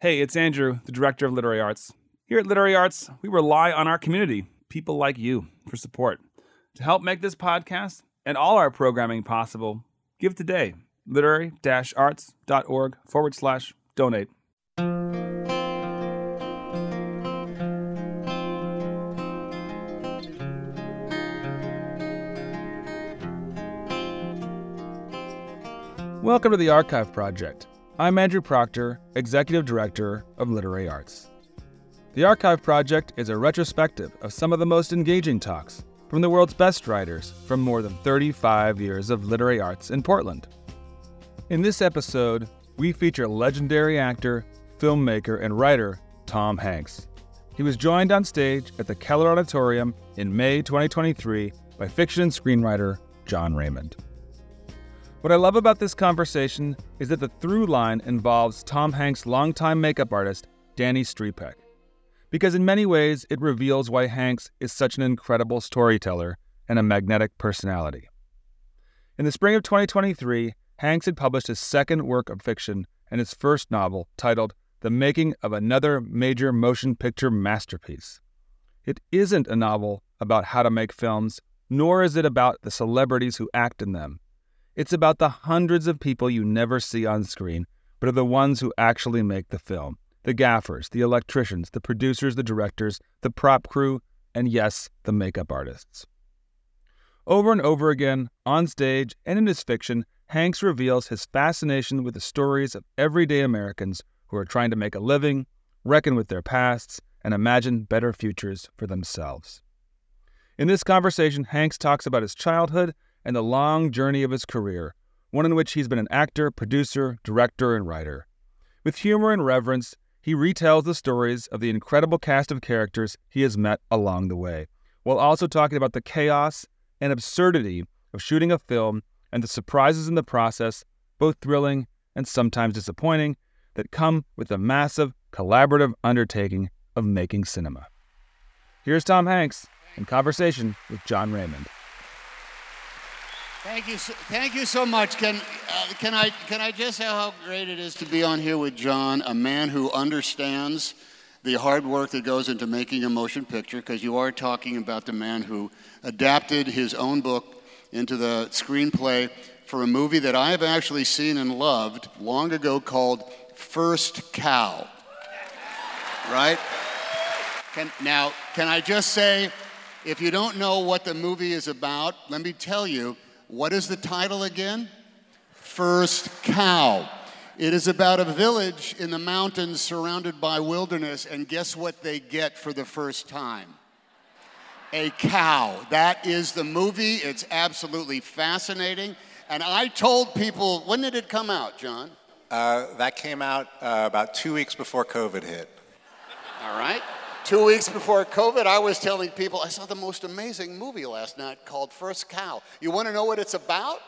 Hey, it's Andrew, the director of Literary Arts. Here at Literary Arts, we rely on our community, people like you, for support. To help make this podcast and all our programming possible, give today. Literary arts.org forward slash donate. Welcome to the Archive Project. I'm Andrew Proctor, Executive Director of Literary Arts. The Archive Project is a retrospective of some of the most engaging talks from the world's best writers from more than 35 years of literary arts in Portland. In this episode, we feature legendary actor, filmmaker, and writer Tom Hanks. He was joined on stage at the Keller Auditorium in May 2023 by fiction screenwriter Jon Raymond. What I love about this conversation is that the through line involves Tom Hanks' longtime makeup artist, Danny Striepeke. Because in many ways, it reveals why Hanks is such an incredible storyteller and a magnetic personality. In the spring of 2023, Hanks had published his second work of fiction and his first novel, titled The Making of Another Major Motion Picture Masterpiece. It isn't a novel about how to make films, nor is it about the celebrities who act in them. It's about the hundreds of people you never see on screen, but are the ones who actually make the film the gaffers, the electricians, the producers, the directors, the prop crew, and yes, the makeup artists. Over and over again, on stage and in his fiction, Hanks reveals his fascination with the stories of everyday Americans who are trying to make a living, reckon with their pasts, and imagine better futures for themselves. In this conversation, Hanks talks about his childhood and the long journey of his career, one in which he's been an actor, producer, director, and writer. With humor and reverence, he retells the stories of the incredible cast of characters he has met along the way, while also talking about the chaos and absurdity of shooting a film and the surprises in the process, both thrilling and sometimes disappointing, that come with the massive collaborative undertaking of making cinema. Here's Tom Hanks in conversation with Jon Raymond. Thank you, so, thank you so much. Can uh, can I can I just say how great it is to be on here with Jon, a man who understands the hard work that goes into making a motion picture. Because you are talking about the man who adapted his own book into the screenplay for a movie that I have actually seen and loved long ago called First Cow. Right? Can, now, can I just say, if you don't know what the movie is about, let me tell you what is the title again? First Cow. It is about a village in the mountains surrounded by wilderness, and guess what they get for the first time? A cow. That is the movie. It's absolutely fascinating. And I told people, when did it come out, Jon? Uh, that came out uh, about two weeks before COVID hit. All right. Two weeks before COVID, I was telling people I saw the most amazing movie last night called First Cow. You want to know what it's about?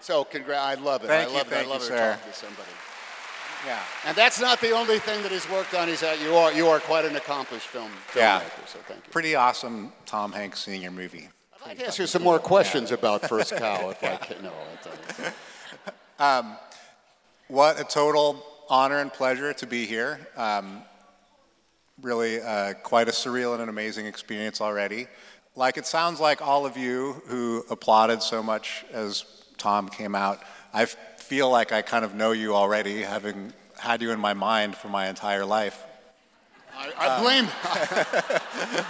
So, congrats! I love it. Thank I you, love thank it. I love you, it talking to somebody. Yeah. And that's not the only thing that he's worked on. He's that you are you are quite an accomplished film filmmaker. Yeah. So thank you. Pretty awesome Tom Hanks senior movie. I'd like to ask you some more questions about First Cow, if I can. No, that's- What a total honor and pleasure to be here. Um, really uh, quite a surreal and an amazing experience already. Like it sounds like all of you who applauded so much as Tom came out, I feel like I kind of know you already, having had you in my mind for my entire life. I, I blame.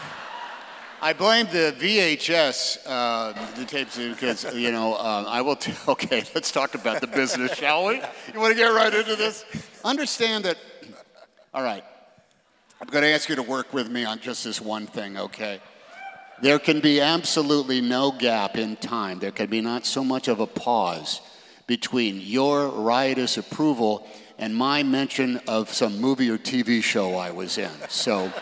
I blame the VHS, uh, the tapes, because you know uh, I will. T- okay, let's talk about the business, shall we? You want to get right into this? Understand that. All right, I'm going to ask you to work with me on just this one thing, okay? There can be absolutely no gap in time. There can be not so much of a pause between your riotous approval and my mention of some movie or TV show I was in. So.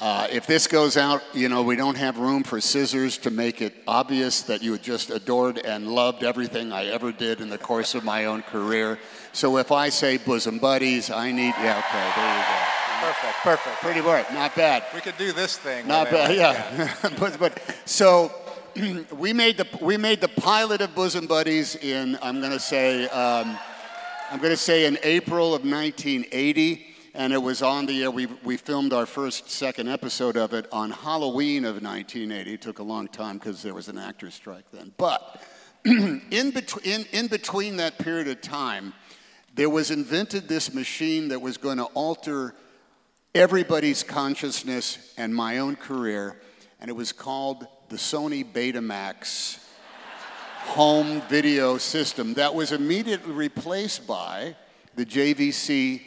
Uh, if this goes out, you know, we don't have room for scissors to make it obvious that you just adored and loved everything I ever did in the course of my own career. So if I say bosom buddies, I need, yeah, okay, there you go. Perfect, perfect. Pretty word, not bad. We could do this thing. Not bad, yeah. but, but so we made the we made the pilot of Bosom Buddies in I'm going to say um, I'm going to say in April of 1980, and it was on the air. We, we filmed our first, second episode of it on Halloween of 1980. It took a long time because there was an actor's strike then. But in, between, in, in between that period of time, there was invented this machine that was going to alter everybody's consciousness and my own career, and it was called the Sony Betamax home video system that was immediately replaced by the JVC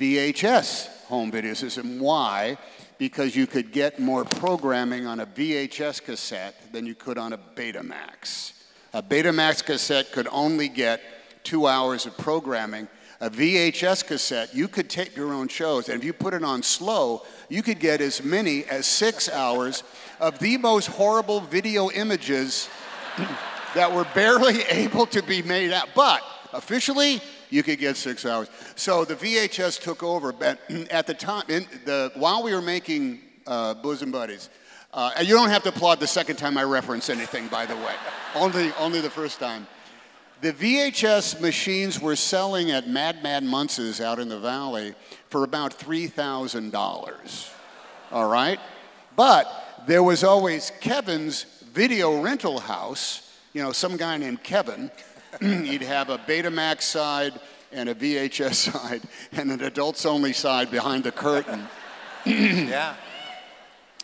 VHS home video system. Why? Because you could get more programming on a VHS cassette than you could on a Betamax. A Betamax cassette could only get two hours of programming. A VHS cassette, you could tape your own shows, and if you put it on slow, you could get as many as six hours of the most horrible video images that were barely able to be made out. But officially, you could get six hours. So the VHS took over. But at the time, the, while we were making uh, Bosom Buddies, uh, and you don't have to applaud the second time I reference anything, by the way, only, only the first time. The VHS machines were selling at Mad Mad Muntz's out in the valley for about $3,000. All right? But there was always Kevin's video rental house, you know, some guy named Kevin. He'd have a Betamax side and a VHS side and an adults only side behind the curtain. yeah.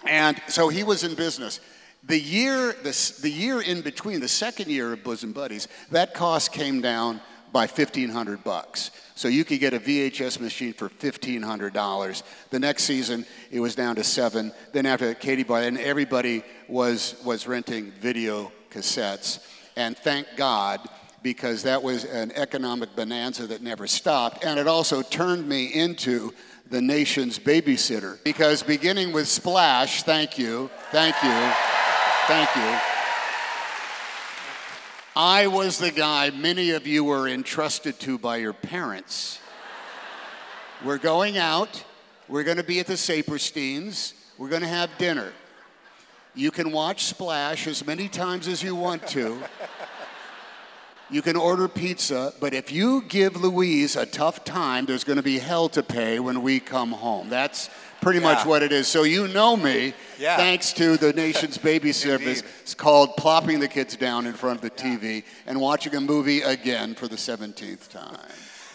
And so he was in business. The year, the, the year in between, the second year of Bosom Buddies, that cost came down by 1500 bucks. So you could get a VHS machine for $1,500. The next season, it was down to seven. Then after Katie Bar, and everybody was, was renting video cassettes. And thank God, because that was an economic bonanza that never stopped. And it also turned me into the nation's babysitter. Because beginning with Splash, thank you, thank you. Thank you. I was the guy many of you were entrusted to by your parents. We're going out. We're going to be at the Sapersteins. We're going to have dinner. You can watch Splash as many times as you want to. You can order pizza, but if you give Louise a tough time, there's going to be hell to pay when we come home. That's pretty yeah. much what it is. So you know me, yeah. thanks to the nation's baby service. It's called plopping the kids down in front of the TV and watching a movie again for the 17th time.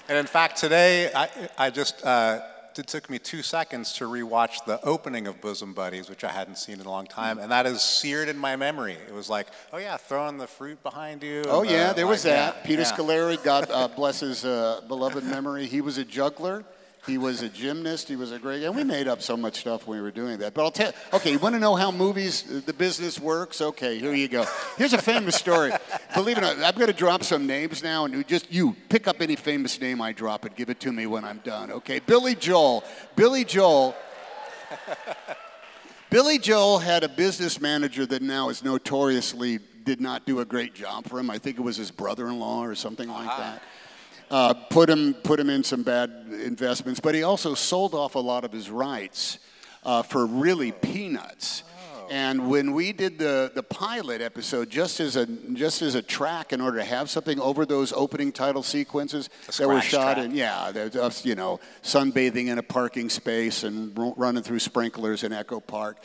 And in fact, today I, I just uh, it took me two seconds to rewatch the opening of Bosom Buddies, which I hadn't seen in a long time, and that is seared in my memory. It was like, oh yeah, throwing the fruit behind you. Oh yeah, the, there like, was that. Yeah, Peter yeah. Scolari, God uh, bless his uh, beloved memory. He was a juggler. He was a gymnast. He was a great. And we made up so much stuff when we were doing that. But I'll tell. Okay, you want to know how movies, the business works? Okay, here you go. Here's a famous story. Believe it or not, I'm going to drop some names now, and you just you pick up any famous name I drop and give it to me when I'm done. Okay, Billy Joel. Billy Joel. Billy Joel had a business manager that now is notoriously did not do a great job for him. I think it was his brother-in-law or something like uh-huh. that uh, put, him, put him in some bad investments, but he also sold off a lot of his rights uh, for really peanuts. Oh. And when we did the, the pilot episode, just as a just as a track, in order to have something over those opening title sequences that were shot in, yeah, us, you know, sunbathing in a parking space and running through sprinklers in Echo Park.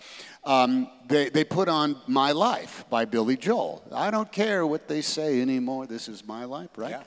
Um, they, they put on My Life by Billy Joel. I don't care what they say anymore. This is my life, right? Yeah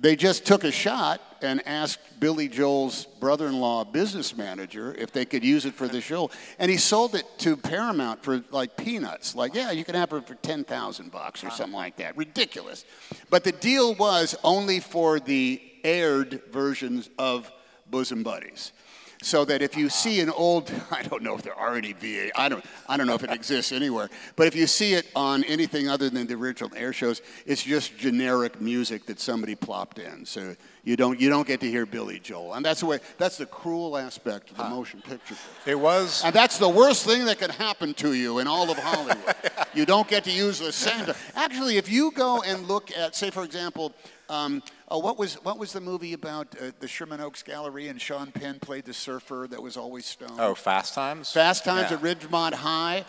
they just took a shot and asked Billy Joel's brother in law, business manager, if they could use it for the show. And he sold it to Paramount for like peanuts. Like, yeah, you can have it for 10,000 bucks or something like that. Ridiculous. But the deal was only for the aired versions of Bosom Buddies so that if you see an old, I don't know if there are any VA, I don't, I don't know if it exists anywhere, but if you see it on anything other than the original air shows, it's just generic music that somebody plopped in. So you don't, you don't get to hear Billy Joel. And that's the way, that's the cruel aspect of the motion picture. It was. And that's the worst thing that can happen to you in all of Hollywood. you don't get to use the Santa. Actually, if you go and look at, say, for example, um, oh, what was what was the movie about uh, the Sherman Oaks Gallery and Sean Penn played the surfer that was always stoned? Oh, Fast Times. Fast Times yeah. at Ridgemont High.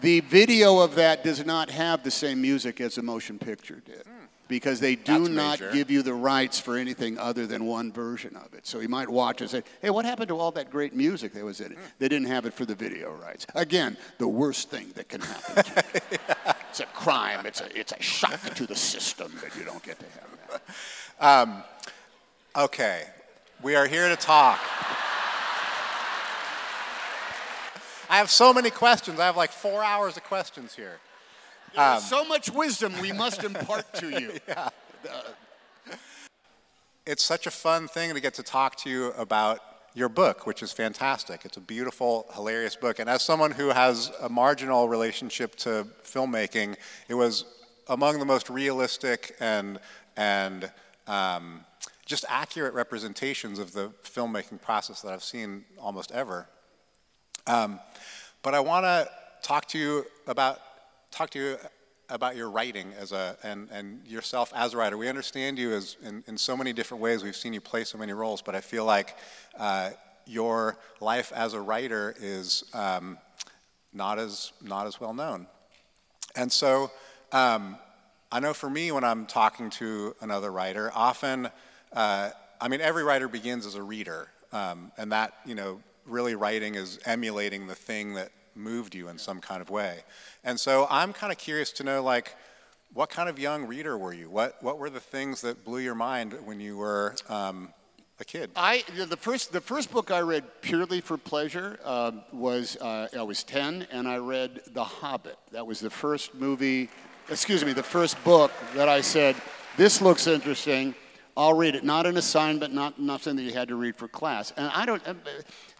The video of that does not have the same music as the motion picture did. Mm. because they do That's not major. give you the rights for anything other than one version of it. So you might watch and say, hey, what happened to all that great music that was in it? They didn't have it for the video rights. Again, the worst thing that can happen. to you. it's a crime. It's a, it's a shock to the system that you don't get to have that. Okay, we are here to talk. I have so many questions. I have like four hours of questions here. There's so much wisdom we must impart to you. It's such a fun thing to get to talk to you about your book, which is fantastic. It's a beautiful, hilarious book. And as someone who has a marginal relationship to filmmaking, it was among the most realistic and, and um, just accurate representations of the filmmaking process that I've seen almost ever. Um, but I want to talk to you about talk to you about your writing as a and, and yourself as a writer. We understand you as in, in so many different ways. We've seen you play so many roles, but I feel like uh, your life as a writer is um, not as not as well known. And so um, I know for me, when I'm talking to another writer, often, uh, I mean, every writer begins as a reader, um, and that, you know, really writing is emulating the thing that moved you in some kind of way. And so I'm kind of curious to know, like, what kind of young reader were you? What, what were the things that blew your mind when you were um, a kid? I the first the first book I read purely for pleasure uh, was uh, I was ten and I read The Hobbit. That was the first movie, excuse me, the first book that I said this looks interesting. I'll read it. Not an assignment, not not something that you had to read for class. And I don't uh,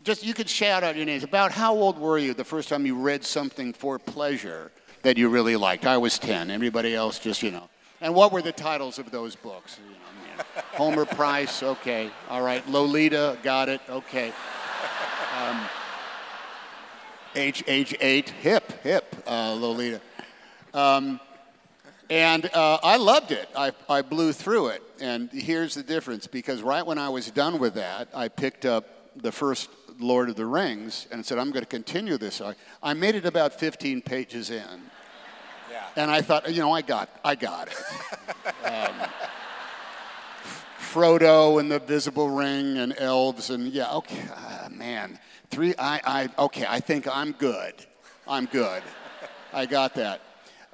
just you could shout out your names. About how old were you the first time you read something for pleasure that you really liked? I was ten. Everybody else just you know. And what were the titles of those books? You know. Homer Price, okay, all right. Lolita, got it, okay. Um, age, age eight, hip, hip, uh, Lolita. Um, and uh, I loved it. I, I blew through it. And here's the difference because right when I was done with that, I picked up the first Lord of the Rings and said, I'm going to continue this. I, I made it about 15 pages in. Yeah. And I thought, you know, I got, I got it. um, Frodo and the Visible Ring and elves and yeah, okay, ah, man, three. I, I, okay, I think I'm good. I'm good. I got that.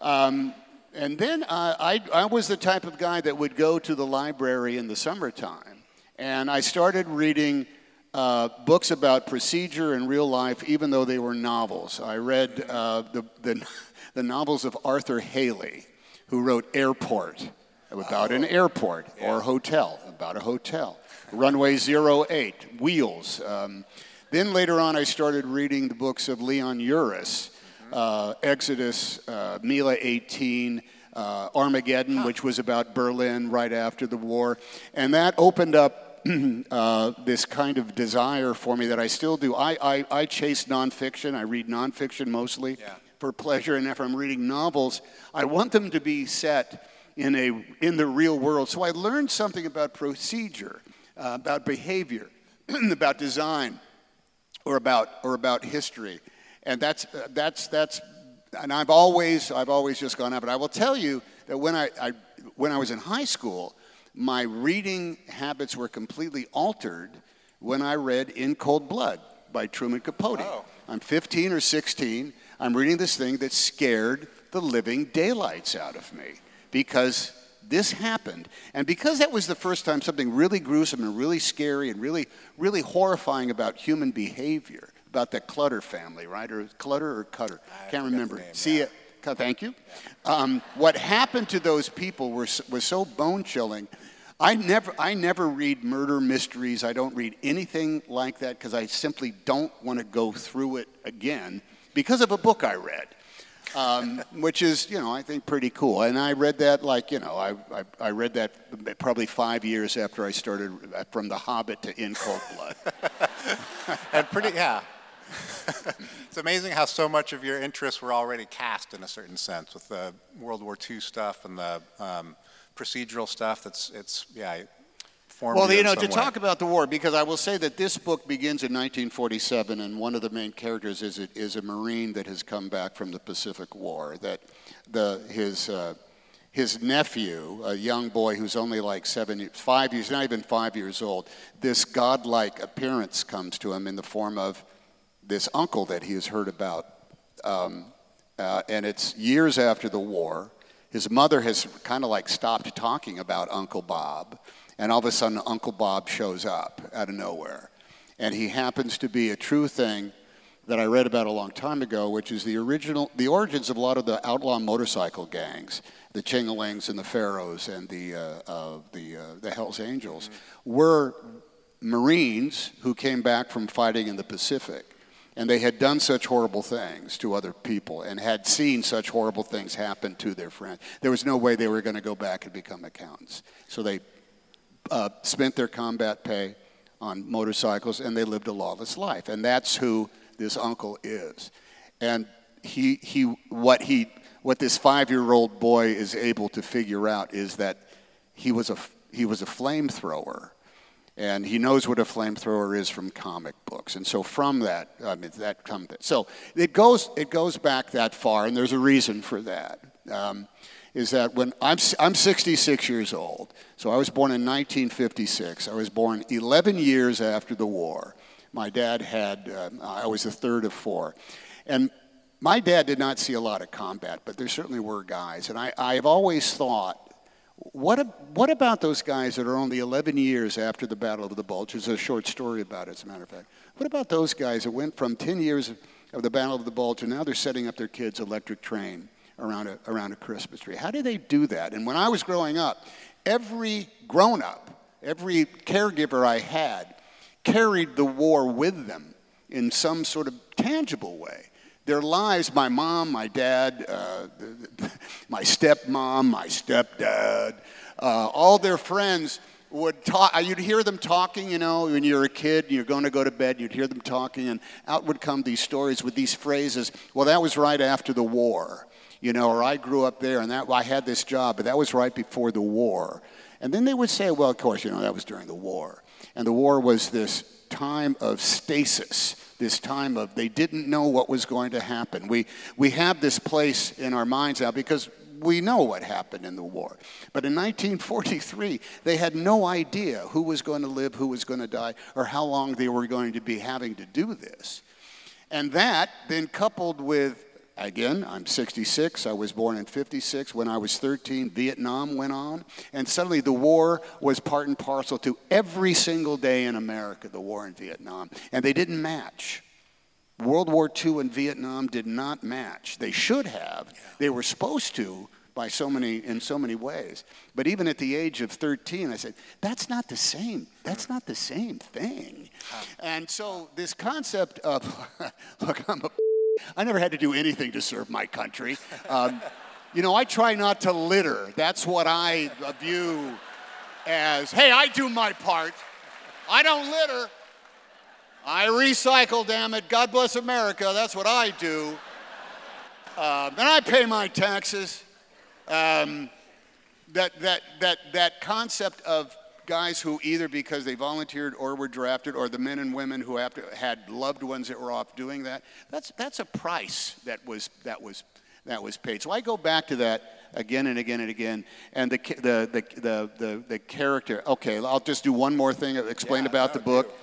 Um, and then uh, I, I was the type of guy that would go to the library in the summertime, and I started reading uh, books about procedure and real life, even though they were novels. I read uh, the, the, the novels of Arthur Hailey, who wrote Airport, about an airport or hotel, about a hotel. Runway 08, Wheels. Um, then later on, I started reading the books of Leon Uris, uh, Exodus, uh, Mila 18, uh, Armageddon, which was about Berlin right after the war. And that opened up uh, this kind of desire for me that I still do. I, I, I chase nonfiction, I read nonfiction mostly Yeah. for pleasure. And if I'm reading novels, I want them to be set in, a, in the real world. So I learned something about procedure, uh, about behavior, about design or about or about history and that's uh, that's that's and I've always I've always just gone up but I will tell you that when I, I when I was in high school my reading habits were completely altered when I read In Cold Blood by Truman Capote Oh. I'm 15 or 16 I'm reading this thing that scared the living daylights out of me because this happened. And because that was the first time something really gruesome and really scary and really, really horrifying about human behavior, about the Clutter family, right? Or Clutter or Cutter? I Can't remember. name, See yeah. it. Thank you. Um, what happened to those people was, was so bone chilling. I never, I never read murder mysteries. I don't read anything like that because I simply don't want to go through it again because of a book I read um, which is, you know, I think pretty cool. And I read that like, you know, I, I, I read that probably five years after I started uh, from The Hobbit to In Cold Blood. and pretty, yeah. it's amazing how so much of your interests were already cast in a certain sense with the World War II stuff and the um, procedural stuff. That's it's yeah. it well, you know, to way. talk about the war, because I will say that this book begins in 1947, and one of the main characters is a, is a Marine that has come back from the Pacific War. That the his uh, his nephew, a young boy who's only like seven, five years, not even five years old, this godlike appearance comes to him in the form of this uncle that he has heard about. Um, uh, and it's years after the war. His mother has kind of like stopped talking about Uncle Bob, and all of a sudden, Uncle Bob shows up out of nowhere. And he happens to be a true thing that I read about a long time ago, which is the original, the origins of a lot of the outlaw motorcycle gangs, the Chingalings and the Pharaohs and the, uh, uh, the, uh, the Hells Angels, mm-hmm. were Marines who came back from fighting in the Pacific. And they had done such horrible things to other people and had seen such horrible things happen to their friends. There was no way they were going to go back and become accountants. So they uh, spent their combat pay on motorcycles and they lived a lawless life. And that's who this uncle is. And he, he, what, he, what this five year old boy is able to figure out is that he was a, he was a flamethrower and he knows what a flamethrower is from comic books. And so from that, I mean, that comes. So it goes, it goes back that far, and there's a reason for that. Um, is that when I'm, I'm 66 years old, so I was born in 1956. I was born 11 years after the war. My dad had, uh, I was the third of four. And my dad did not see a lot of combat, but there certainly were guys. And I, I've always thought what, what about those guys that are only 11 years after the Battle of the Bulge? There's a short story about it, as a matter of fact. What about those guys that went from 10 years of the Battle of the Bulge and now they're setting up their kids' electric train around a, around a Christmas tree? How do they do that? And when I was growing up, every grown up, every caregiver I had carried the war with them in some sort of tangible way their lives, my mom, my dad, uh, my stepmom, my stepdad, uh, all their friends would talk. Uh, you'd hear them talking, you know, when you're a kid and you're going to go to bed, you'd hear them talking, and out would come these stories with these phrases. Well, that was right after the war, you know, or I grew up there and that I had this job, but that was right before the war. And then they would say, well, of course, you know, that was during the war. And the war was this time of stasis this time of they didn't know what was going to happen. We, we have this place in our minds now because we know what happened in the war. But in 1943, they had no idea who was going to live, who was going to die, or how long they were going to be having to do this. And that, then coupled with Again, I'm 66. I was born in 56. When I was 13, Vietnam went on. And suddenly the war was part and parcel to every single day in America, the war in Vietnam. And they didn't match. World War II and Vietnam did not match. They should have. They were supposed to by so many in so many ways. But even at the age of 13, I said, that's not the same. That's not the same thing. And so this concept of look, I'm a I never had to do anything to serve my country. Um, you know, I try not to litter. That's what I view as hey, I do my part. I don't litter. I recycle, damn it. God bless America. That's what I do. Um, and I pay my taxes. Um, that, that, that, that concept of guys who either because they volunteered or were drafted, or the men and women who had loved ones that were off doing that. That's, that's a price that was, that, was, that was paid. So I go back to that again and again and again. And the, the, the, the, the, the character, okay, I'll just do one more thing, explain yeah, about the book.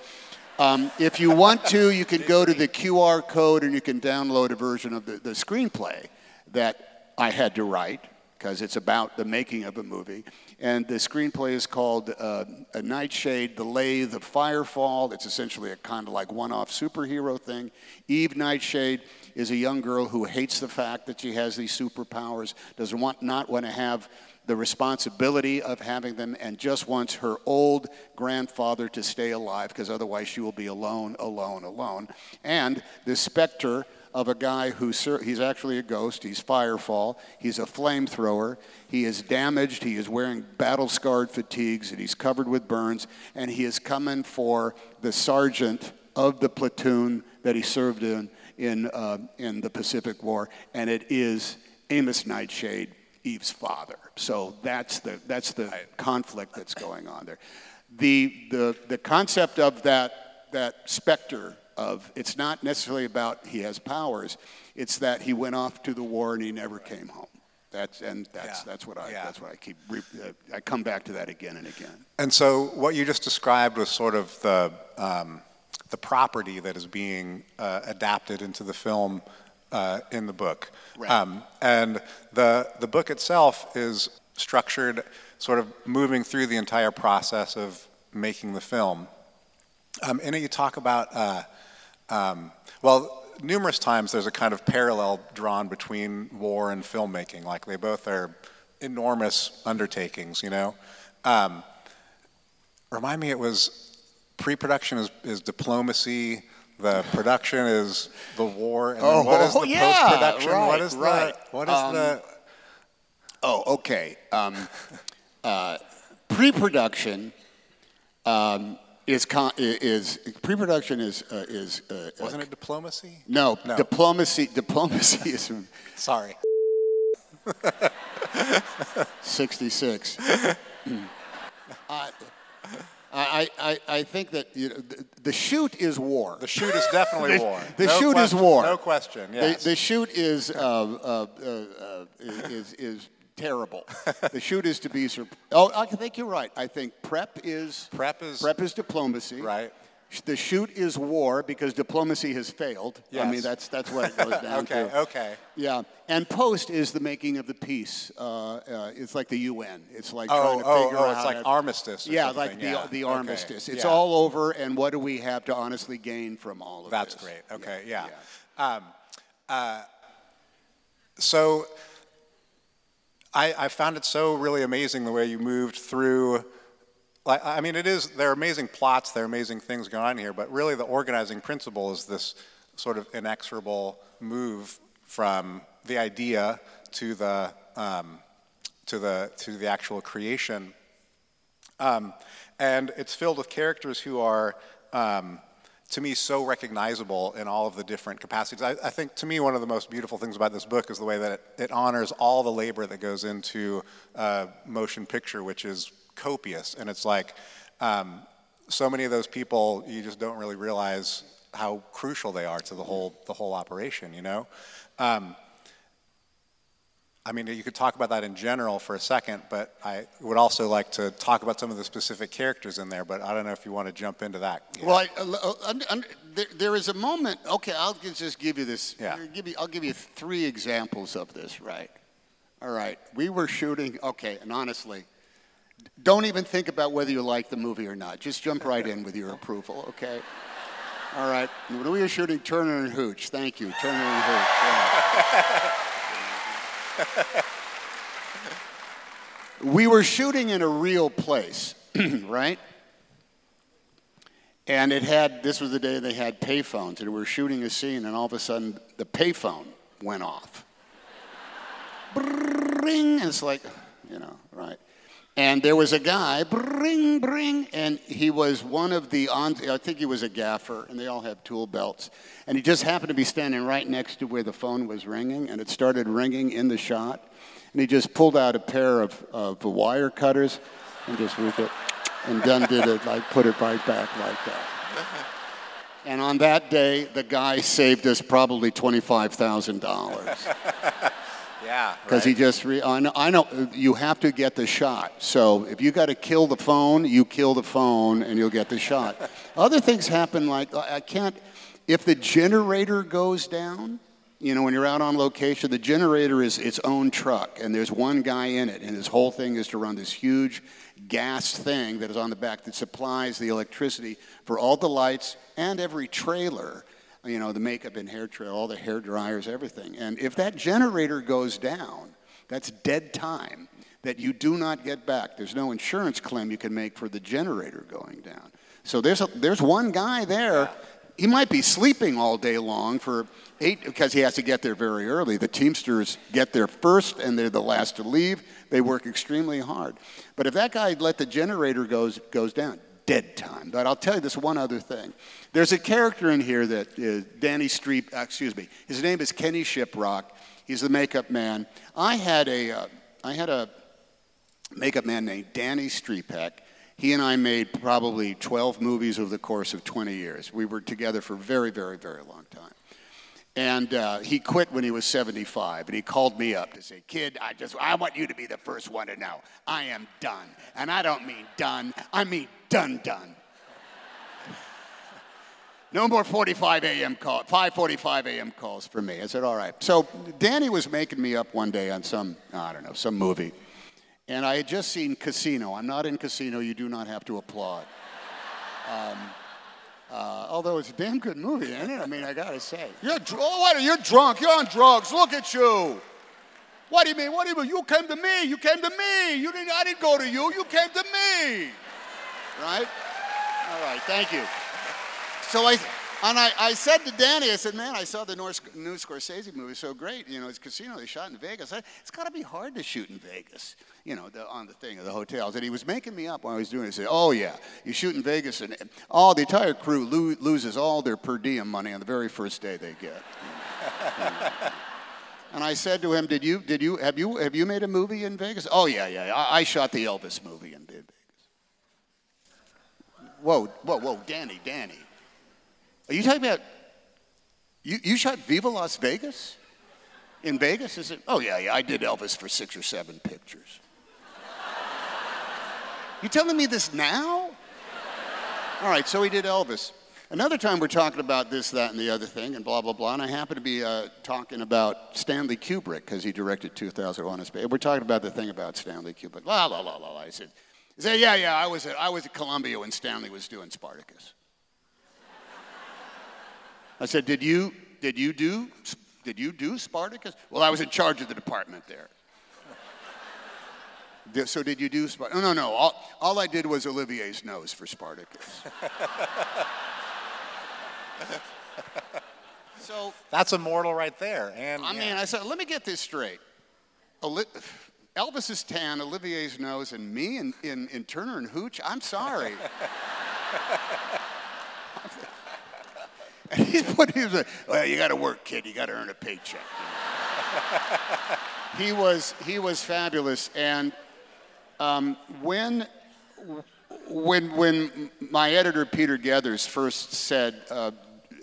Um, if you want to, you can go to the QR code and you can download a version of the, the screenplay that I had to write because it's about the making of a movie. And the screenplay is called uh, A Knightshade, The Lathe of Firefall. It's essentially a kind of like one off superhero thing. Eve Knightshade is a young girl who hates the fact that she has these superpowers, doesn't want, not want to have the responsibility of having them, and just wants her old grandfather to stay alive because otherwise she will be alone, alone, alone. And the specter of a guy who he's actually a ghost. He's Firefall. He's a flamethrower. He is damaged. He is wearing battle scarred fatigues and he's covered with burns. And he is coming for the sergeant of the platoon that he served in in, uh, in the Pacific War. And it is Amos Knightshade, Eve's father. So that's the, that's the conflict that's going on there. The, the, the concept of that, that specter of it's not necessarily about he has powers, it's that he went off to the war and he never came home. That's and that's Yeah. that's what I Yeah. that's what I keep. Re, uh, I come back to that again and again. And so, what you just described was sort of the um, the property that is being uh, adapted into the film uh, in the book. Right. Um, and the the book itself is structured, sort of moving through the entire process of making the film. Um, in it, you talk about uh, um, well. Numerous times there's a kind of parallel drawn between war and filmmaking. Like they both are enormous undertakings, you know. Um, remind me, it was pre-production is, is diplomacy. The production is the war, and then what is the Oh, yeah, post-production? right, is right. the what is Um, the Oh, okay. Um, uh, pre-production um, is con- is pre-production is uh, is uh, wasn't it diplomacy? no, No. diplomacy. Diplomacy is Sorry. 66. I, I, I, I think that you know, the, the shoot is war. The shoot is definitely The- war. the No shoot is war. No question. Yes. The, the shoot is, uh, uh, uh, uh, is, is terrible. the shoot is to be. Sur- oh, I think you're right. I think prep is Prep is- prep is diplomacy. Right. The shoot is war because diplomacy has failed. I mean, that's that's what it goes down okay. to. Okay. Yeah, and post is the making of the peace. Uh, uh, it's like the UN. It's like Oh, trying to oh, figure oh, out. it's like how- armistice. Or yeah, something. like the yeah. the Okay. armistice. It's Yeah. all over, and what do we have to honestly gain from all of That's this? That's great. Okay, yeah. Um, uh, so I, I found it so really amazing the way you moved through. Like, I mean, it is. There are amazing plots. There are amazing things going on here. But really, the organizing principle is this sort of inexorable move from the idea to the um, to the to the actual creation. Um, and it's filled with characters who are, um, to me, so recognizable in all of the different capacities. I, I think, to me, one of the most beautiful things about this book is the way that it, it honors all the labor that goes into uh, motion picture, which is copious. And it's like, um, so many of those people, you just don't really realize how crucial they are to the whole, the whole operation, you know? Um, I mean, you could talk about that in general for a second, but I would also like to talk about some of the specific characters in there, but I don't know if you want to jump into that. Well, I, uh, uh, un- un- there, there is a moment. Okay, I'll just give you this. Yeah. I'll give you, I'll give you three examples of this. Right. All right. We were shooting. Okay, and honestly, don't even think about whether you like the movie or not. Just jump right in with your approval. Okay. All right. We were shooting Turner and Hooch. Thank you, Turner and Hooch. yeah. we were shooting in a real place, right? And it had, this was the day they had payphones, and we were shooting a scene, and all of a sudden the payphone went off. Bring, and it's like, you know, right. And there was a guy, bring, bring, and he was one of the, on, I think he was a gaffer, and they all have tool belts. And he just happened to be standing right next to where the phone was ringing, and it started ringing in the shot. And he just pulled out a pair of, of wire cutters and just ripped it, and then did it, like put it right back like that. And on that day, the guy saved us probably $25,000 Yeah. because he just re- I know, I know you have to get the shot. So if you got to kill the phone, you kill the phone and you'll get the shot. Other things happen like I I can't if the generator goes down. You know, when you're out on location, the generator is its own truck, and there's one guy in it, and his whole thing is to run this huge gas thing that is on the back that supplies the electricity for all the lights and every trailer you know, the makeup and hair trail, all the hair dryers, everything. And if that generator goes down, that's dead time that you do not get back. There's no insurance claim you can make for the generator going down. So there's, a, there's one guy there. He might be sleeping all day long for eight, because he has to get there very early. The Teamsters get there first and they're the last to leave. They work extremely hard. But if that guy let the generator goes, goes down, dead time. But I'll tell you this one other thing. There's a character in here that is Danny Streep, uh, excuse me, his name is Kenny Shiprock. He's the makeup man. I had a, uh, I had a makeup man named Danny Striepeke. He and I made probably 12 movies over the course of 20 years. We were together for a very, very, very long time. And uh, he quit when he was 75, and he called me up to say, "Kid, I just I want you to be the first one to know I am done, and I don't mean done, I mean done done." No more 45 a.m. call, 5:45 a.m. calls for me. I said, "All right." So Danny was making me up one day on some I don't know some movie, and I had just seen Casino. I'm not in Casino. You do not have to applaud. Um, uh, although it's a damn good movie, isn't it? I mean, I gotta say. You're, dr- oh, what, you're drunk. You're on drugs. Look at you. What do you mean? What do you mean? You came to me. You came to me. You didn't, I didn't go to you. You came to me. Right? All right. Thank you. So I, and I, I said to Danny, I said, man, I saw the North, new Scorsese movie, so great. You know, it's Casino, they shot in Vegas. I, it's got to be hard to shoot in Vegas, you know, the, on the thing of the hotels. And he was making me up while I was doing it. He said, oh, yeah, you shoot in Vegas, and all the entire crew lo- loses all their per diem money on the very first day they get. and I said to him, did you, did you, have you, have you made a movie in Vegas? Oh, yeah, yeah, I, I shot the Elvis movie in Vegas. Whoa, whoa, whoa, Danny, Danny. Are you talking about you, you shot Viva Las Vegas? In Vegas? Is it? Oh yeah, yeah. I did Elvis for six or seven pictures. you telling me this now? All right, so he did Elvis. Another time we're talking about this, that, and the other thing, and blah blah blah. And I happen to be uh, talking about Stanley Kubrick because he directed 2001: A Space. We're talking about the thing about Stanley Kubrick. La la la la la. I said, I said, yeah, yeah. I was at, I was at Columbia when Stanley was doing Spartacus. I said, did you, did you do, did you do Spartacus? Well, I was in charge of the department there. so did you do Spartacus? No, no, no. All, all I did was Olivier's nose for Spartacus. so That's immortal right there. And I yeah. mean, I said, let me get this straight. Oli- Elvis is tan, Olivier's nose, and me in, in, in Turner and Hooch. I'm sorry. and he's put he like, well, you got to work, kid. You got to earn a paycheck. he was he was fabulous, and um, when when when my editor Peter Gethers first said uh,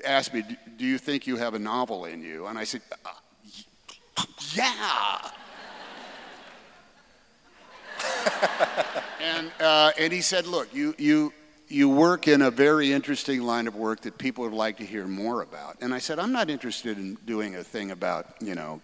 asked me, "Do you think you have a novel in you?" and I said, uh, "Yeah." and uh, and he said, "Look, you you." You work in a very interesting line of work that people would like to hear more about. And I said, I'm not interested in doing a thing about, you know,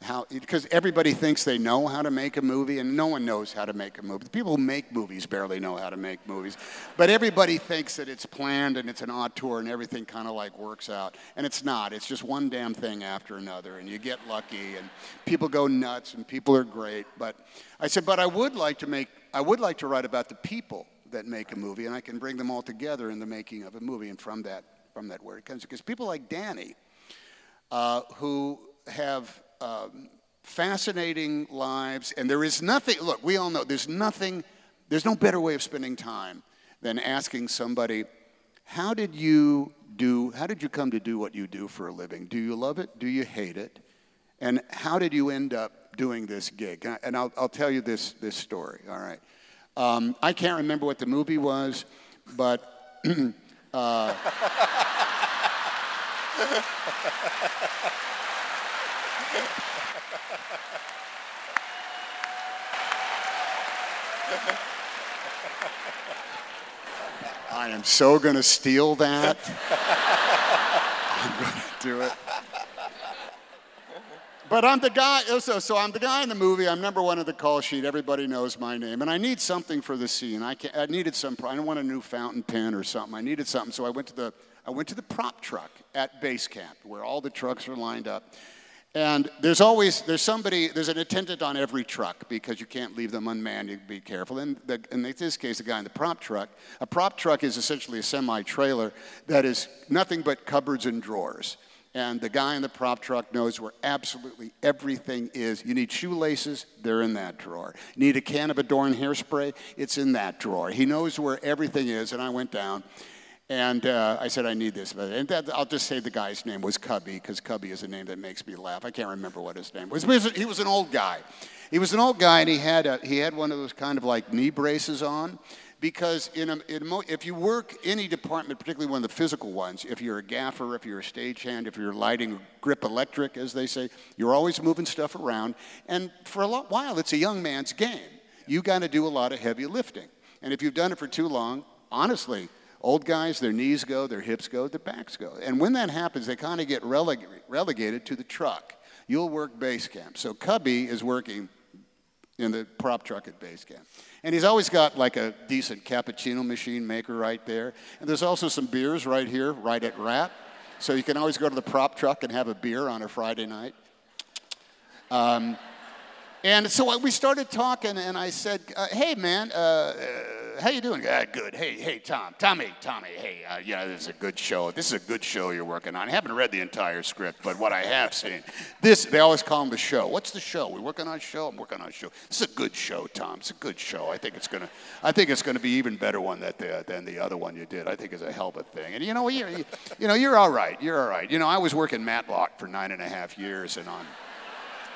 how because everybody thinks they know how to make a movie and no one knows how to make a movie. The people who make movies barely know how to make movies. But everybody thinks that it's planned and it's an auteur and everything kind of like works out. And it's not. It's just one damn thing after another and you get lucky and people go nuts and people are great but i said but i would like to make i would like to write about the people that make a movie and i can bring them all together in the making of a movie and from that from that word it comes because people like danny uh, who have um, fascinating lives, and there is nothing, look, we all know there's nothing, there's no better way of spending time than asking somebody, how did you do, how did you come to do what you do for a living? Do you love it? Do you hate it? And how did you end up doing this gig? And I'll, I'll tell you this, this story, all right? Um, I can't remember what the movie was, but. uh, I am so going to steal that. I'm going to do it. But I'm the guy, oh, so, so I'm the guy in the movie. I'm number one on the call sheet. Everybody knows my name. And I need something for the scene. I, can, I needed some, I want a new fountain pen or something. I needed something. So I went to the, I went to the prop truck at base camp where all the trucks are lined up. And there's always, there's somebody, there's an attendant on every truck because you can't leave them unmanned, you be careful. And the, in this case, the guy in the prop truck, a prop truck is essentially a semi-trailer that is nothing but cupboards and drawers. And the guy in the prop truck knows where absolutely everything is. You need shoelaces, they're in that drawer. You need a can of Adorn hairspray, it's in that drawer. He knows where everything is, and I went down. And uh, I said, I need this. And that, I'll just say the guy's name was Cubby, because Cubby is a name that makes me laugh. I can't remember what his name was. He was an old guy. He was an old guy, and he had, a, he had one of those kind of like knee braces on because in a, in if you work any department, particularly one of the physical ones, if you're a gaffer, if you're a stagehand, if you're lighting grip electric, as they say, you're always moving stuff around. And for a while, it's a young man's game. You got to do a lot of heavy lifting. And if you've done it for too long, honestly, old guys, their knees go, their hips go, their backs go. And when that happens, they kind of get releg- relegated to the truck. You'll work base camp. So Cubby is working in the prop truck at base camp. And he's always got like a decent cappuccino machine maker right there. And there's also some beers right here, right at Rat. So you can always go to the prop truck and have a beer on a Friday night. Um, and so we started talking, and I said, uh, "Hey, man, uh, uh, how you doing? Uh, good. Hey, hey, Tom, Tommy, Tommy. Hey, uh, you know, this is a good show. This is a good show you're working on. I haven't read the entire script, but what I have seen, this they always call them the show. What's the show? We're working on a show. I'm working on a show. This is a good show, Tom. It's a good show. I think it's gonna, I think it's gonna be even better one that the, than the other one you did. I think it's a hell of a thing. And you know, you, you know, you're all right. You're all right. You know, I was working Matlock for nine and a half years, and on."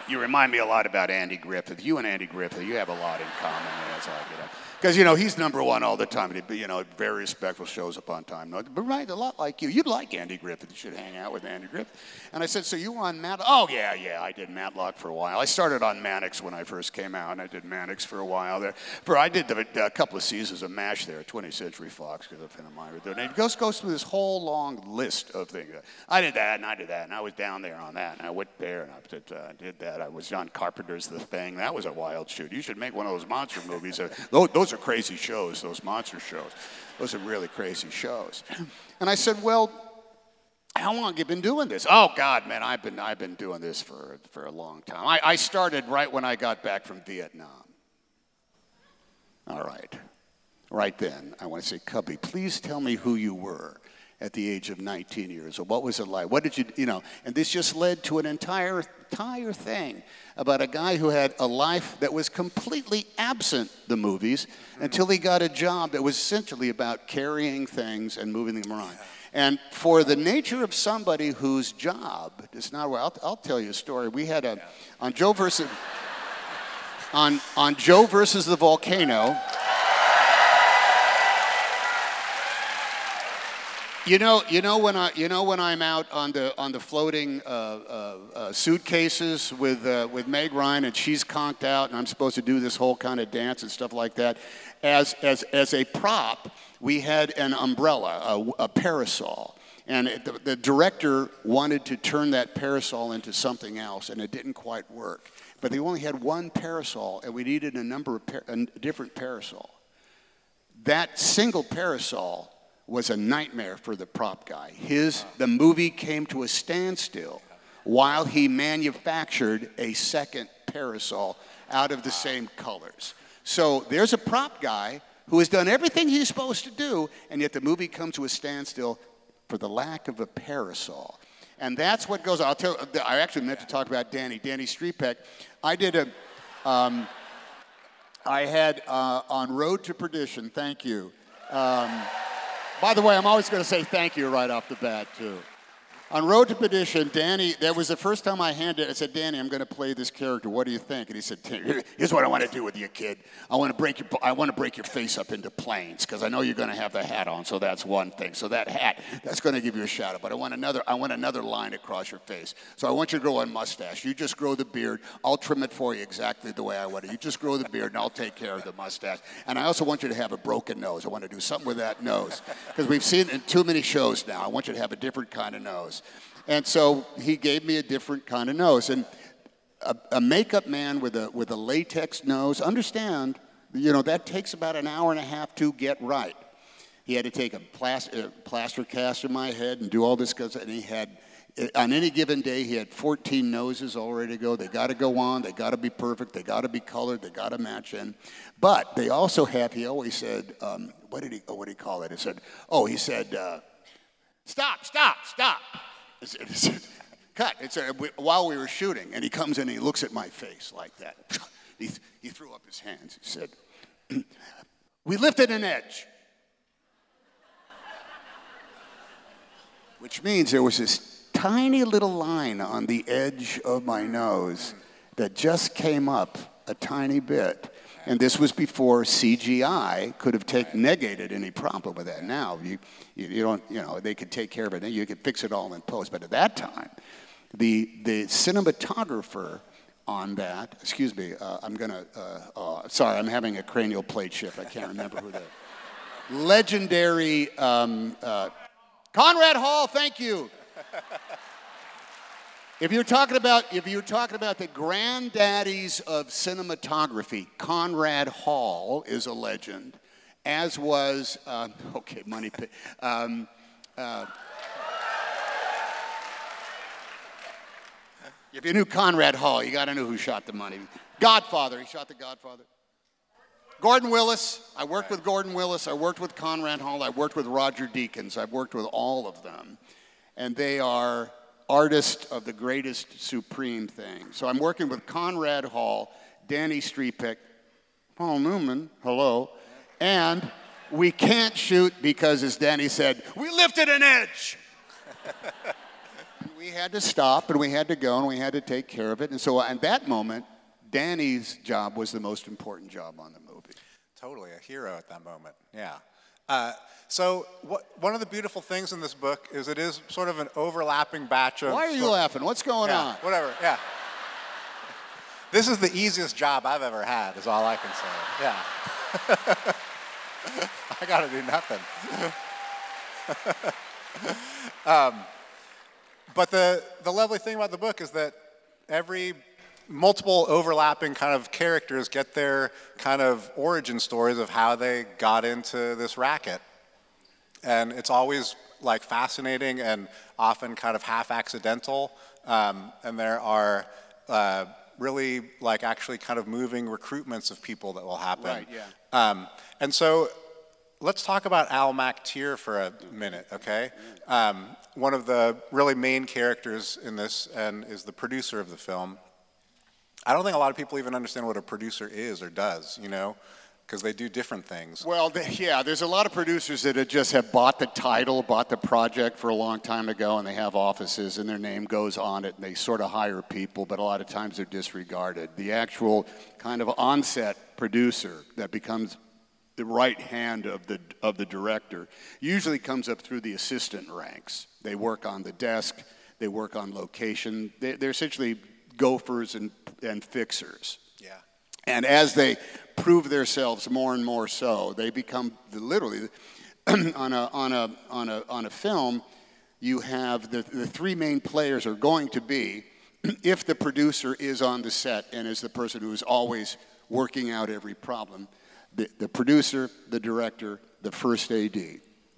you remind me a lot about Andy Griffith. You and Andy Griffith, you have a lot in common. That's I get up. Because, you know, he's number one all the time. And he, you know, very respectful, shows up on time. But right, a lot like you. You'd like Andy Griffith. You should hang out with Andy Griffith. And I said, so you on Matlock? Oh, yeah, yeah, I did Matlock for a while. I started on Mannix when I first came out, and I did Mannix for a while there. For I did a couple of seasons of MASH there at 20th Century Fox because I'm fan of mine. And it goes, goes through this whole long list of things. I did that, and I did that, and I was down there on that, and I went there, and I did, uh, did that. I was John Carpenter's The Thing. That was a wild shoot. You should make one of those monster movies. Those, those are crazy shows those monster shows. Those are really crazy shows. And I said, Well, how long have you been doing this? Oh God, man, I've been I've been doing this for for a long time. I, I started right when I got back from Vietnam. All right. Right then, I want to say, Cubby, please tell me who you were at the age of 19 years old. What was it like? What did you, you know? And this just led to an entire, entire thing about a guy who had a life that was completely absent the movies until he got a job that was essentially about carrying things and moving them around. And for the nature of somebody whose job is not well, I'll, I'll tell you a story. We had a, on Joe versus, on, on Joe versus the volcano, You know, you know when I, you know when I'm out on the on the floating uh, uh, uh, suitcases with uh, with Meg Ryan and she's conked out and I'm supposed to do this whole kind of dance and stuff like that. As as as a prop, we had an umbrella, a, a parasol, and the, the director wanted to turn that parasol into something else, and it didn't quite work. But they only had one parasol, and we needed a number of par- a different parasol. That single parasol was a nightmare for the prop guy. His, the movie came to a standstill while he manufactured a second parasol out of the same colors. So there's a prop guy who has done everything he's supposed to do, and yet the movie comes to a standstill for the lack of a parasol. And that's what goes on. I'll tell I actually meant to talk about Danny, Danny Striepeke. I did a, um, I had uh, on Road to Perdition, thank you. Um, by the way, I'm always going to say thank you right off the bat, too. On Road to Perdition, Danny, that was the first time I handed it. I said, Danny, I'm going to play this character. What do you think? And he said, Here's what I want to do with you, kid. I want to break your, I want to break your face up into planes because I know you're going to have the hat on. So that's one thing. So that hat, that's going to give you a shadow. But I want another, I want another line across your face. So I want you to grow a mustache. You just grow the beard. I'll trim it for you exactly the way I want it. You just grow the beard, and I'll take care of the mustache. And I also want you to have a broken nose. I want to do something with that nose because we've seen in too many shows now. I want you to have a different kind of nose. And so he gave me a different kind of nose. And a, a, makeup man with a, with a latex nose, understand, you know, that takes about an hour and a half to get right. He had to take a plaster, plaster cast in my head and do all this, because, and he had, on any given day, he had 14 noses all ready to go. They got to go on, they got to be perfect, they got to be colored, they got to match in. But they also have, he always said, um, what did he, oh, what did he call it? He said, oh, he said, uh, stop, stop, stop. It's, it's, cut. It's uh, a, while we were shooting, and he comes in and he looks at my face like that. He, he threw up his hands. He said, We lifted an edge. Which means there was this tiny little line on the edge of my nose that just came up a tiny bit. And this was before CGI could have take, negated any problem with that. Now, you, you, don't, you know, they could take care of it. You could fix it all in post. But at that time, the, the cinematographer on that, excuse me, uh, I'm going to, uh, uh, sorry, I'm having a cranial plate shift. I can't remember who the legendary um, uh, Conrad Hall, thank you. If you're talking about if you're talking about the granddaddies of cinematography, Conrad Hall is a legend, as was uh, okay, money. Um, uh, if you knew Conrad Hall, you got to know who shot the money. Godfather, he shot the Godfather. Gordon Willis, I worked with Gordon Willis, I worked with Conrad Hall, I worked with Roger Deakins, I've worked with all of them. And they are artist of the greatest supreme thing. So I'm working with Conrad Hall, Danny Striepeke, Paul Newman, hello, and we can't shoot because, as Danny said, we lifted an edge. we had to stop and we had to go and we had to take care of it. And so uh, at that moment, Danny's job was the most important job on the movie. Totally, a hero at that moment, yeah. Uh, so what, one of the beautiful things in this book is it is sort of an overlapping batch of. Why are you laughing? What's going yeah, on? Whatever. Yeah. This is the easiest job I've ever had. Is all I can say. Yeah. I got to do nothing. um, but the the lovely thing about the book is that every multiple overlapping kind of characters get their kind of origin stories of how they got into this racket. And it's always like fascinating and often kind of half accidental. Um, and there are uh, really like actually kind of moving recruitments of people that will happen. Right, yeah. Um, and so let's talk about Al McTeer for a minute, okay? Um, one of the really main characters in this and is the producer of the film. I don't think a lot of people even understand what a producer is or does, you know, because they do different things. Well, the, yeah, there's a lot of producers that have just have bought the title, bought the project for a long time ago, and they have offices and their name goes on it, and they sort of hire people, but a lot of times they're disregarded. The actual kind of onset producer that becomes the right hand of the of the director usually comes up through the assistant ranks. They work on the desk, they work on location. They, they're essentially gophers and, and fixers. Yeah. And as they prove themselves more and more so, they become literally on a, on a, on a, on a film, you have the, the three main players are going to be if the producer is on the set and is the person who is always working out every problem, the, the producer, the director, the first AD.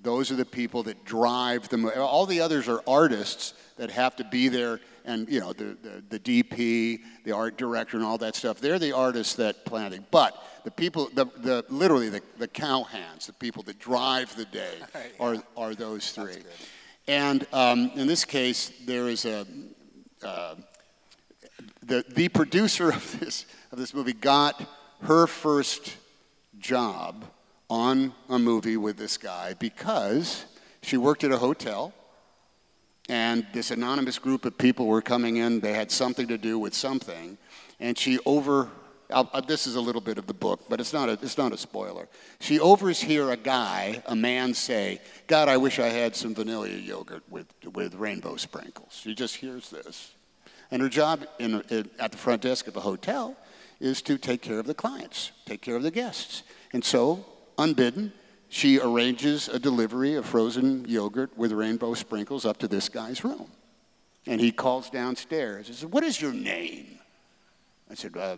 Those are the people that drive the movie. All the others are artists that have to be there and you know the, the, the, DP, the art director, and all that stuff. They're the artists that plan it. But the people, the, the literally the, the cowhands, the people that drive the day, yeah. are are those three. And um, in this case, there is a uh, the the producer of this of this movie got her first job on a movie with this guy because she worked at a hotel and this anonymous group of people were coming in. They had something to do with something, and she over. Uh, this is a little bit of the book, but it's not a, it's not a spoiler. She overhears a guy, a man, say, "God, I wish I had some vanilla yogurt with with rainbow sprinkles." She just hears this, and her job in, in, at the front desk of a hotel is to take care of the clients, take care of the guests, and so unbidden, she arranges a delivery of frozen yogurt with rainbow sprinkles up to this guy's room. And he calls downstairs. He says, What is your name? I said, uh,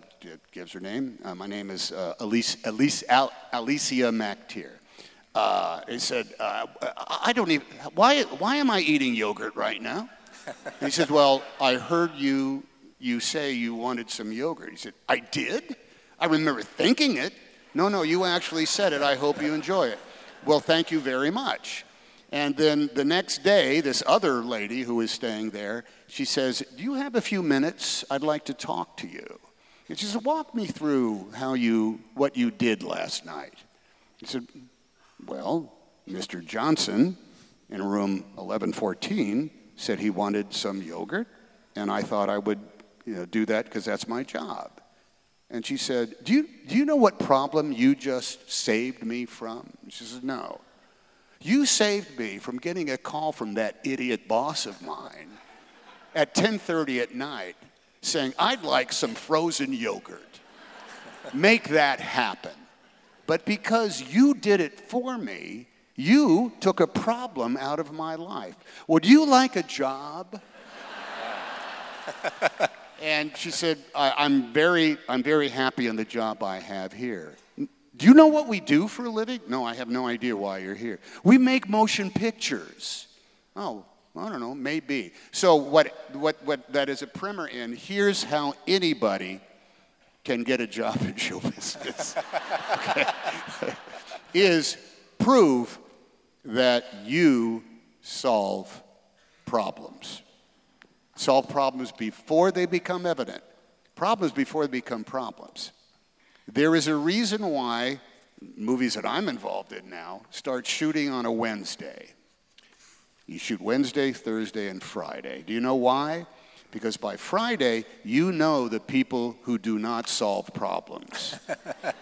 gives her name. Uh, my name is uh, Alice, Alice, Al, Alicia McTeer. Uh, he said, uh, I don't even, why, why am I eating yogurt right now? he said, Well, I heard you, you say you wanted some yogurt. He said, I did? I remember thinking it. No, no, you actually said it. I hope you enjoy it. Well, thank you very much. And then the next day, this other lady who is staying there, she says, Do you have a few minutes? I'd like to talk to you. And she said, Walk me through how you, what you did last night. He said, Well, Mr. Johnson in room 1114 said he wanted some yogurt, and I thought I would you know, do that because that's my job. And she said, do you, do you know what problem you just saved me from? She says, No. You saved me from getting a call from that idiot boss of mine at 10:30 at night saying, "I'd like some frozen yogurt. Make that happen." But because you did it for me, you took a problem out of my life. Would you like a job? and she said, I, am very, I'm very happy in the job I have here. Do you know what we do for a living? No, I have no idea why you're here. We make motion pictures. Oh, I don't know, maybe. So, what, what, what that is a primer in, here's how anybody can get a job in show business. is prove that you solve problems. Solve problems before they become evident, problems before they become problems. There is a reason why movies that I'm involved in now start shooting on a Wednesday. You shoot Wednesday, Thursday, and Friday. Do you know why? Because by Friday, you know the people who do not solve problems.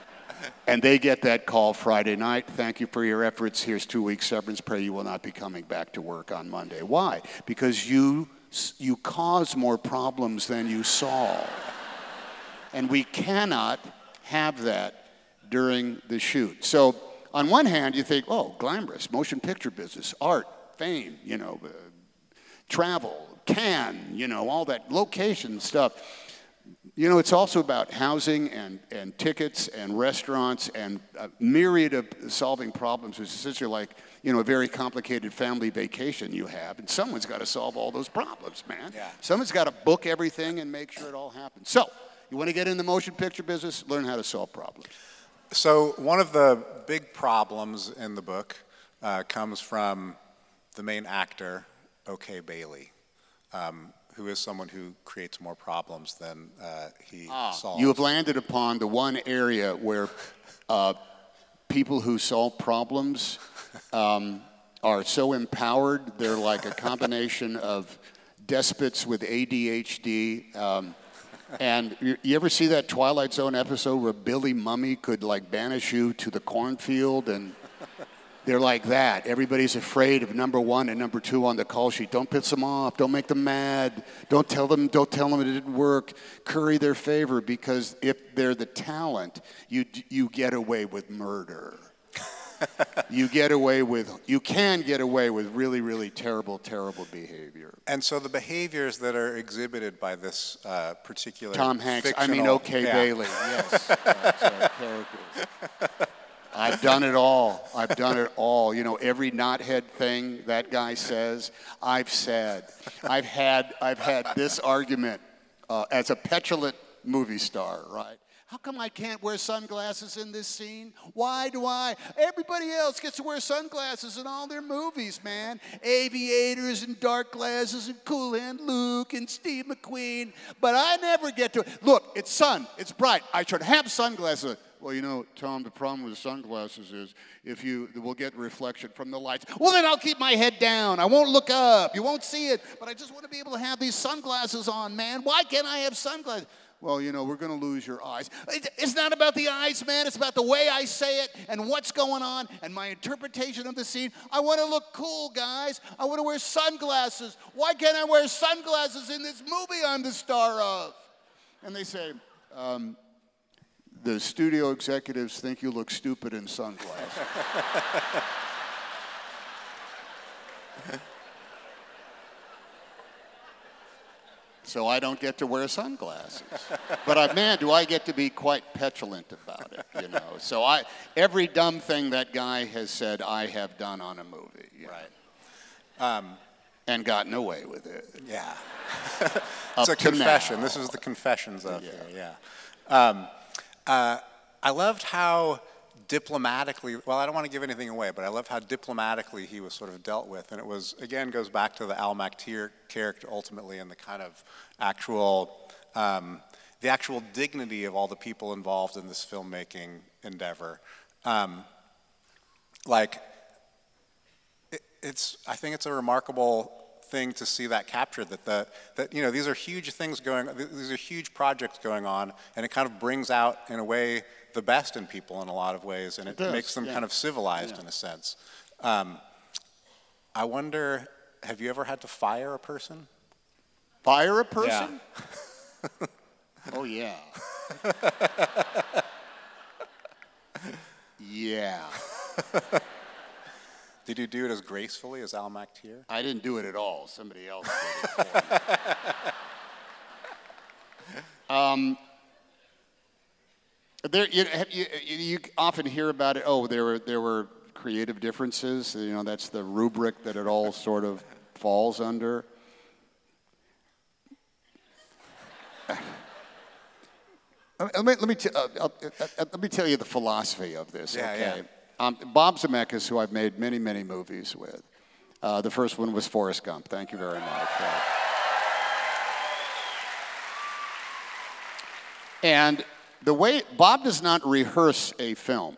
and they get that call Friday night. Thank you for your efforts. Here's two weeks severance. Pray you will not be coming back to work on Monday. Why? Because you, you cause more problems than you solve. And we cannot have that during the shoot. So, on one hand, you think, oh, glamorous, motion picture business, art, fame, you know, uh, travel, can, you know, all that location stuff. You know, it's also about housing and, and tickets and restaurants and a myriad of solving problems. It's essentially like, you know, a very complicated family vacation you have, and someone's got to solve all those problems, man. Yeah. Someone's got to book everything and make sure it all happens. So, you want to get in the motion picture business? Learn how to solve problems. So, one of the big problems in the book uh, comes from the main actor, OK Bailey, um, who is someone who creates more problems than uh, he ah, solves. You have landed upon the one area where uh, people who solve problems um, are so empowered, they're like a combination of despots with ADHD. Um, and you, you, ever see that Twilight Zone episode where Billy Mumy could like banish you to the cornfield and they're like that. Everybody's afraid of number one and number two on the call sheet. Don't piss them off. Don't make them mad. Don't tell them. Don't tell them it didn't work. Curry their favor because if they're the talent, you you get away with murder you get away with, you can get away with really, really terrible, terrible behavior. And so the behaviors that are exhibited by this uh, particular Tom Hanks, I mean, OK yeah. Bailey, yes, I've done it all. I've done it all. You know, every knothead thing that guy says, I've said. I've had, I've had this argument uh, as a petulant movie star, right? How come I can't wear sunglasses in this scene? Why do I? Everybody else gets to wear sunglasses in all their movies, man. Aviators and dark glasses and Cool Hand Luke and Steve McQueen. But I never get to. Look, it's sun, it's bright. I should have sunglasses. Well, you know, Tom, the problem with sunglasses is if you will get reflection from the lights. Well, then I'll keep my head down. I won't look up. You won't see it. But I just want to be able to have these sunglasses on, man. Why can't I have sunglasses? Well, you know, we're going to lose your eyes. It's not about the eyes, man. It's about the way I say it and what's going on and my interpretation of the scene. I want to look cool, guys. I want to wear sunglasses. Why can't I wear sunglasses in this movie I'm the star of? And they say, um, the studio executives think you look stupid in sunglasses. so I don't get to wear sunglasses. but I, man, do I get to be quite petulant about it, you know. So I, every dumb thing that guy has said, I have done on a movie. Right. Um, and gotten away with it. Yeah. it's a confession. Now. This is the confessions of yeah. here. Yeah. Um, uh, I loved how diplomatically, well, I don't want to give anything away, but I love how diplomatically he was sort of dealt with. And it was, again, goes back to the Al McTeer character ultimately and the kind of actual, um, the actual dignity of all the people involved in this filmmaking endeavor. Um, like, it, it's, I think it's a remarkable thing to see that captured. That the that you know these are huge things going. These are huge projects going on, and it kind of brings out in a way the best in people in a lot of ways, and it, does, makes them yeah. kind of civilized Yeah. in a sense. Um, I wonder, have you ever had to fire a person? Fire a person? oh, yeah. yeah. Did you do it as gracefully as Al McTeer? I didn't do it at all. Somebody else did it for me. um, there, you, you, you often hear about it. Oh, there were there were creative differences. You know, that's the rubric that it all sort of falls under. Let me, let, me t- uh, uh, uh, let me tell you the philosophy of this, Yeah, okay? yeah. Um, Bob Zemeckis, who I've made many, many movies with. Uh, the first one was Forrest Gump. Thank you very much. And the way Bob does not rehearse a film,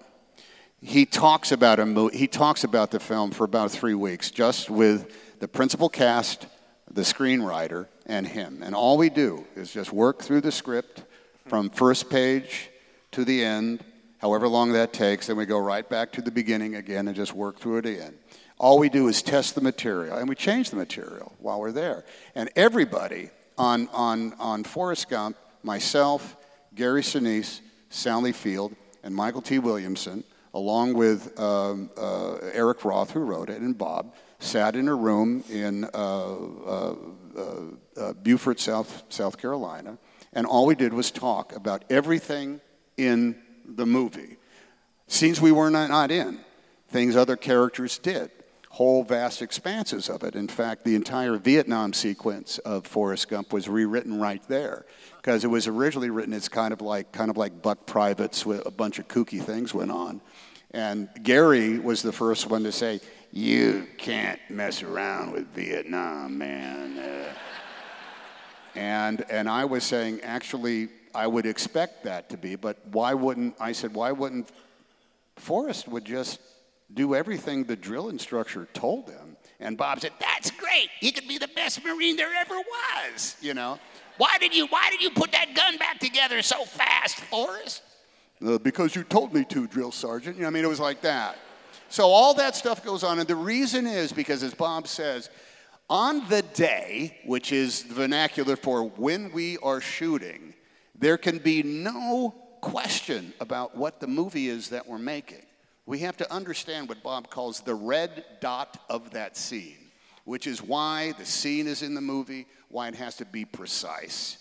he talks about a mo- he talks about the film for about three weeks, just with the principal cast, the screenwriter, and him. And all we do is just work through the script from first page to the end, however long that takes. Then we go right back to the beginning again and just work through it again. All we do is test the material, and we change the material while we're there. And everybody on, on, on Forrest Gump, myself, Gary Sinise, Sally Field, and Mykelti Williamson, along with um, uh, Eric Roth, who wrote it, and Bob, sat in a room in uh, uh, uh, uh, Beaufort, South, South Carolina, and all we did was talk about everything in the movie. Scenes we were not, not in, things other characters did, whole vast expanses of it. In fact, the entire Vietnam sequence of Forrest Gump was rewritten right there because it was originally written as kind of like kind of like Buck Privates with a bunch of kooky things went on. And Gary was the first one to say, "You can't mess around with Vietnam, man." Uh, and, and I was saying, actually, I would expect that to be, but why wouldn't, I said, why wouldn't Forrest would just do everything the drill instructor told him? And Bob said, that's great. He could be the best Marine there ever was, you know? Why did you, why did you put that gun back together so fast, Forrest? Uh, because you told me to, drill sergeant. You know, I mean, it was like that. So all that stuff goes on, and the reason is because, as Bob says, on the day, which is vernacular for when we are shooting, there can be no question about what the movie is that we're making. We have to understand what Bob calls the red dot of that scene, which is why the scene is in the movie, why it has to be precise.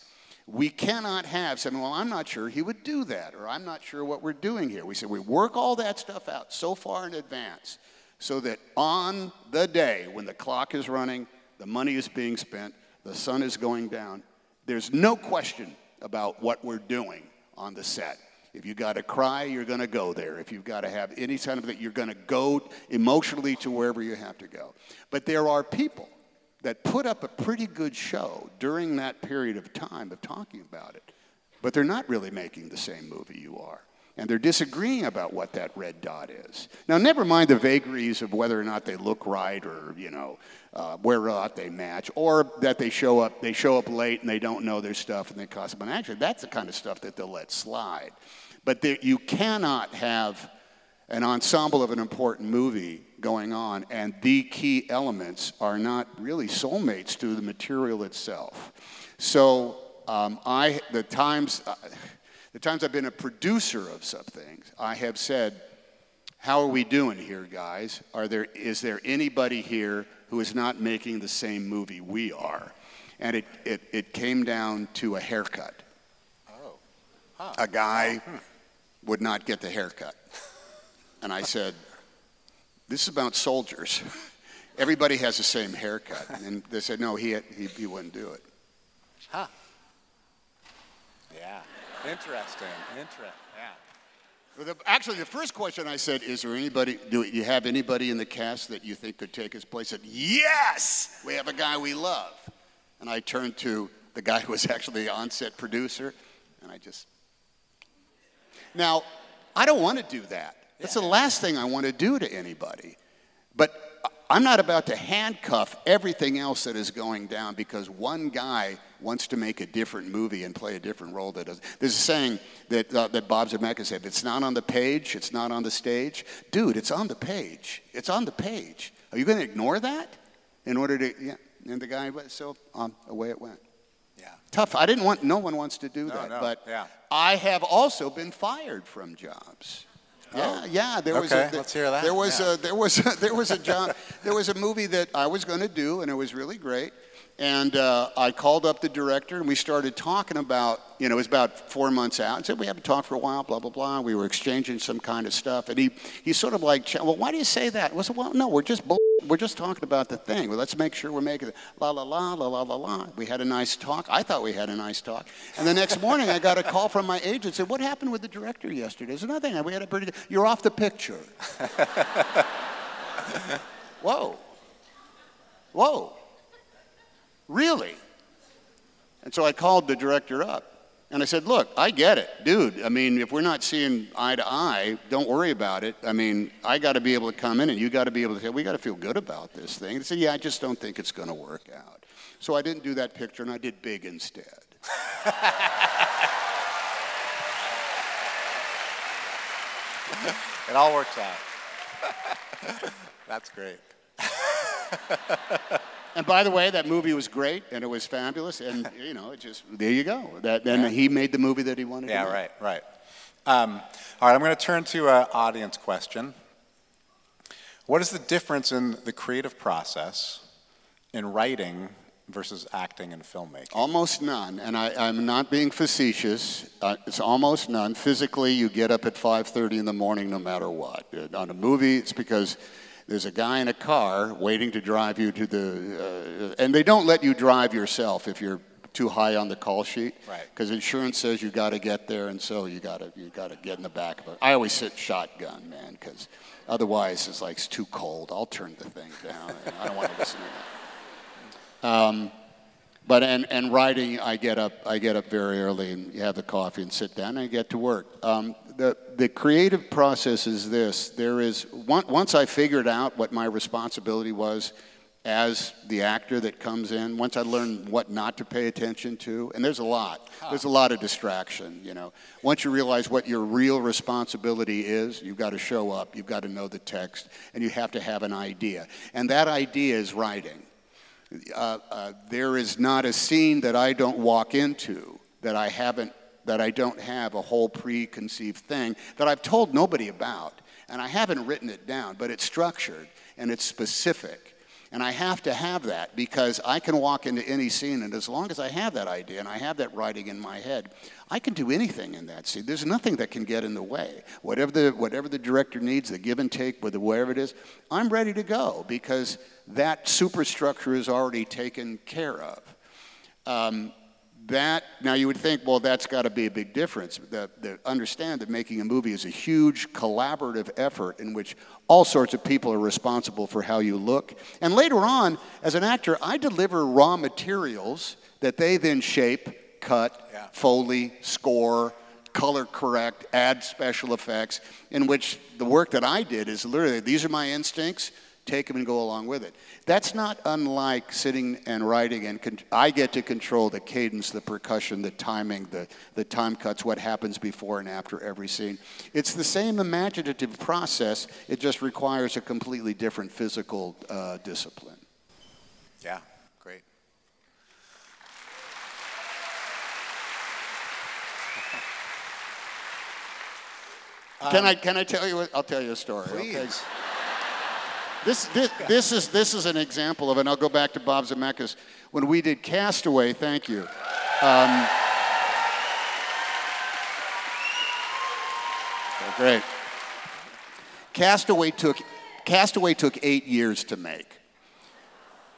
We cannot have something, well, I'm not sure he would do that, or I'm not sure what we're doing here. We say we work all that stuff out so far in advance so that on the day when the clock is running, the money is being spent, the sun is going down, there's no question about what we're doing on the set. If you've got to cry, you're going to go there. If you've got to have any kind of that, you're going to go emotionally to wherever you have to go. But there are people that put up a pretty good show during that period of time of talking about it, but they're not really making the same movie you are. And they're disagreeing about what that red dot is. Now, never mind the vagaries of whether or not they look right or, you know, uh, where or not they match, or that they show up, they show up late and they don't know their stuff and they cost them. And actually, that's the kind of stuff that they'll let slide. But there, you cannot have an ensemble of an important movie going on, and the key elements are not really soulmates to the material itself. So um, I, the times, uh, the times I've been a producer of some things, I have said, "How are we doing here, guys? Are there is there anybody here who is not making the same movie we are?" And it it, it came down to a haircut. Oh, a guy would not get the haircut. And I said, This is about soldiers. Everybody has the same haircut. And they said, No, he, he, he wouldn't do it. Huh. Yeah. Interesting. Interesting. Yeah. Well, the- Actually, the first question I said, Is there anybody, do you have anybody in the cast that you think could take his place? I said, Yes! We have a guy we love. And I turned to the guy who was actually the on-set producer, and I just. Now, I don't want to do that. That's the last thing I want to do to anybody. But I'm not about to handcuff everything else that is going down because one guy wants to make a different movie and play a different role that does. There's a saying that, uh, that Bob Zemeckis said, if it's not on the page, it's not on the stage. Dude, it's on the page. It's on the page. Are you going to ignore that in order to, yeah. And the guy, went, so um, away it went. Yeah. Tough. I didn't want, no one wants to do No, that. no, but yeah. I have also been fired from jobs. Yeah, oh. yeah. There was Oh. Okay, a, let's hear that, There was yeah. a there was a, there was a job. there was a movie that I was going to do, and it was really great. And uh, I called up the director, and we started talking about. You know, it was about four months out, and said we haven't talked for a while. Blah blah blah. We were exchanging some kind of stuff, and he he sort of like, well, why do you say that? I said, well, no, we're just. Bull- we're just talking about the thing. Well, let's make sure we're making it la la la la la la la. We had a nice talk. I thought we had a nice talk. And the next morning, I got a call from my agent. Said, "What happened with the director yesterday?" I said, "Nothing. We had a pretty. Good, you're off the picture." Whoa. Whoa. Really? And so I called the director up. And I said, Look, I get it. Dude, I mean, if we're not seeing eye to eye, don't worry about it. I mean, I got to be able to come in and you got to be able to say, We got to feel good about this thing. They said, Yeah, I just don't think it's going to work out. So I didn't do that picture and I did big instead. It all works out. That's great. And by the way, that movie was great and it was fabulous. And, you know, it just, there you go. That, and he made the movie that he wanted Yeah, to right, right. Um, all right, I'm going to turn to an audience question. What is the difference in the creative process in writing versus acting and filmmaking? Almost none, and I, I'm not being facetious. Uh, it's almost none. Physically, you get up at 5:30 in the morning, no matter what. Uh, On a movie, it's because there's a guy in a car waiting to drive you to the, uh, and they don't let you drive yourself if you're too high on the call sheet, Right. Because insurance says you got to get there, and so you got to you got to get in the back of it. I always sit shotgun, man, because otherwise it's like it's too cold. I'll turn the thing down. I don't want to listen to that. Um, but and, and writing, I get up I get up very early and have the coffee and sit down and I get to work. Um, the the creative process is this: there is once I figured out what my responsibility was as the actor that comes in. Once I learned what not to pay attention to, and there's a lot. There's a lot of distraction. You know, once you realize what your real responsibility is, you've got to show up. You've got to know the text, and you have to have an idea. And that idea is writing uh, uh, there is not a scene that I don't walk into that I haven't, that I don't have a whole preconceived thing that I've told nobody about. And I haven't written it down, but it's structured and it's specific. And I have to have that because I can walk into any scene, and as long as I have that idea and I have that writing in my head, I can do anything in that scene. There's nothing that can get in the way. Whatever the, whatever the director needs, the give and take with whatever it is, I'm ready to go because that superstructure is already taken care of. Um, that now you would think, well, that's got to be a big difference. that, the, understand that making a movie is a huge collaborative effort in which all sorts of people are responsible for how you look. And later on, as an actor, I deliver raw materials that they then shape, cut, Yeah. foley, score, color correct, add special effects. In which the work that I did is literally these are my instincts take them and go along with it. That's not unlike sitting and writing, and con- I get to control the cadence, the percussion, the timing, the, the time cuts, what happens before and after every scene. It's the same imaginative process, it just requires a completely different physical uh, discipline. Yeah, great. can, I, can I tell you? A, I'll tell you a story. okay? This, this, this, is, this is an example of and I'll go back to Bob Zemeckis. When we did Castaway, thank you. Um, okay, great. Castaway took, Castaway took eight years to make.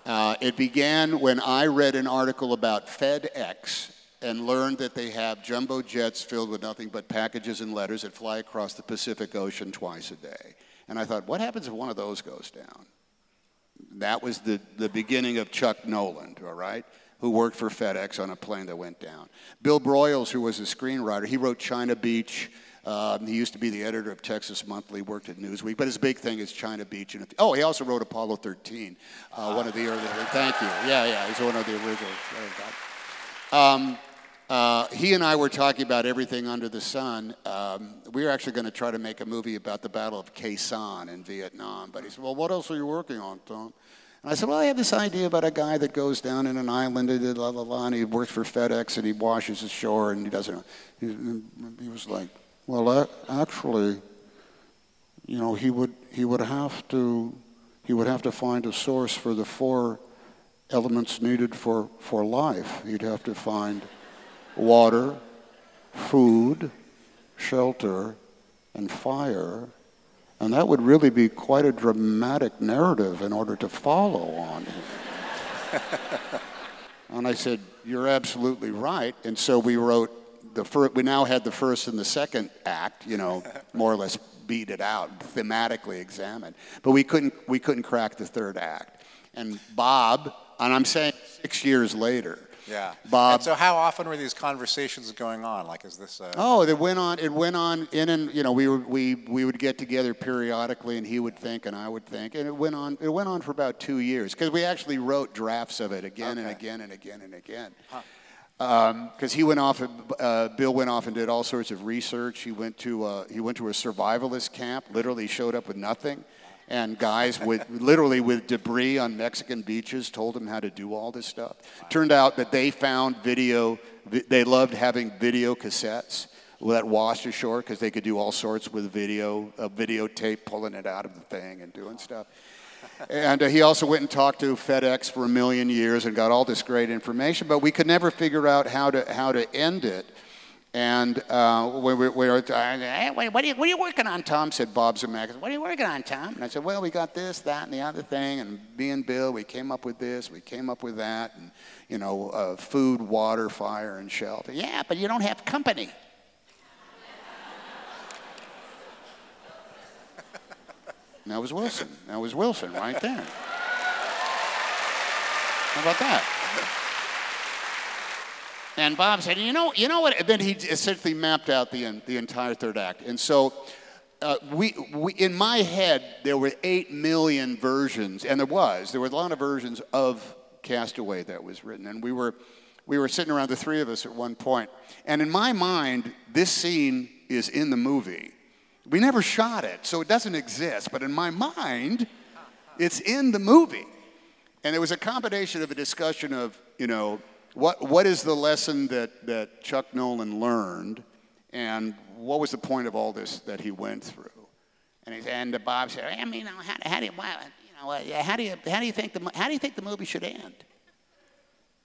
Uh, it began when I read an article about FedEx and learned that they have jumbo jets filled with nothing but packages and letters that fly across the Pacific Ocean twice a day. And I thought, what happens if one of those goes down? That was the, the beginning of Chuck Noland, all right, who worked for FedEx on a plane that went down. Bill Broyles, who was a screenwriter, he wrote China Beach, Um, he used to be the editor of Texas Monthly, worked at Newsweek, but his big thing is China Beach. And oh, he also wrote Apollo 13, uh, one of the early. Thank you. Yeah, yeah, he's one of the originals. Um, uh, he and I were talking about everything under the sun. Um, we were actually going to try to make a movie about the Battle of Khe Sanh in Vietnam. But he said, Well, what else are you working on, Tom? And I said, Well, I have this idea about a guy that goes down in an island and, blah, blah, blah, and he works for FedEx and he washes ashore and he doesn't. He, he was like, Well, actually, you know, he would, he would have to. He would have to find a source for the four elements needed for, for life. He'd have to find water, food, shelter, and fire. And that would really be quite a dramatic narrative in order to follow on and I said, You're absolutely right. And so we wrote the first, we now had the first and the second act, you know, more or less beat it out, thematically examined. But we couldn't, we couldn't crack the third act. And Bob, and I'm saying six years later, yeah. Bob. And so how often were these conversations going on? Like, is this? A... Oh, it went on. It went on in and you know we were, we we would get together periodically, and he would think, and I would think, and it went on. It went on for about two years because we actually wrote drafts of it again okay. and again and again and again. Huh because um, he went off, uh, Bill went off and did all sorts of research. He went to uh, he went to a survivalist camp. Literally showed up with nothing, and guys with literally with debris on Mexican beaches told him how to do all this stuff. Turned out that they found video, they loved having video cassettes that washed ashore because they could do all sorts with video, a videotape, pulling it out of the thing and doing stuff. and uh, he also went and talked to FedEx for a million years and got all this great information, but we could never figure out how to, how to end it. And uh, we, we, we were, hey, what, are you, what are you working on, Tom? Said Bob Zemeckis. What are you working on, Tom? And I said, well, we got this, that, and the other thing. And me and Bill, we came up with this, we came up with that. And, you know, uh, food, water, fire, and shelter. Yeah, but you don't have company. that was Wilson. That was Wilson right there. How about that? And Bob said, you know, you know what? And then he essentially mapped out the, the entire third act. And so uh, we, we, in my head, there were eight million versions, and there was. There were a lot of versions of Castaway that was written. And we were, we were sitting around, the three of us at one point. And in my mind, this scene is in the movie. We never shot it, so it doesn't exist. But in my mind, it's in the movie. And there was a combination of a discussion of, you know, what, what is the lesson that, that Chuck Noland learned, and what was the point of all this that he went through? And, he, and Bob said, I mean, how, how do you, you know, uh, how do you, how do you think the, how do you think the movie should end?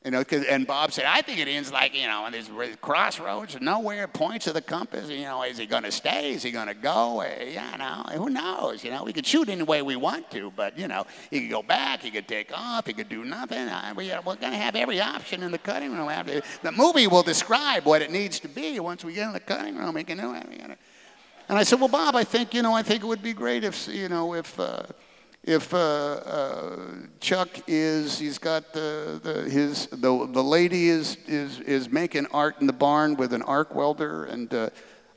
You know, and Bob said, I think it ends like, you know, on there's crossroads, nowhere, points of the compass. You know, is he going to stay? Is he going to go? Eh, you know, who knows? You know, we could shoot any way we want to, but, you know, he could go back, he could take off, he could do nothing. I, We, are going to have every option in the cutting room. After. The movie will describe what it needs to be once we get in the cutting room. We can do it. And I said, well, Bob, I think, you know, I think it would be great if, you know, if, uh, if uh, uh, Chuck is, he's got the, the, his, the, the lady is, is, is making art in the barn with an arc welder, and uh,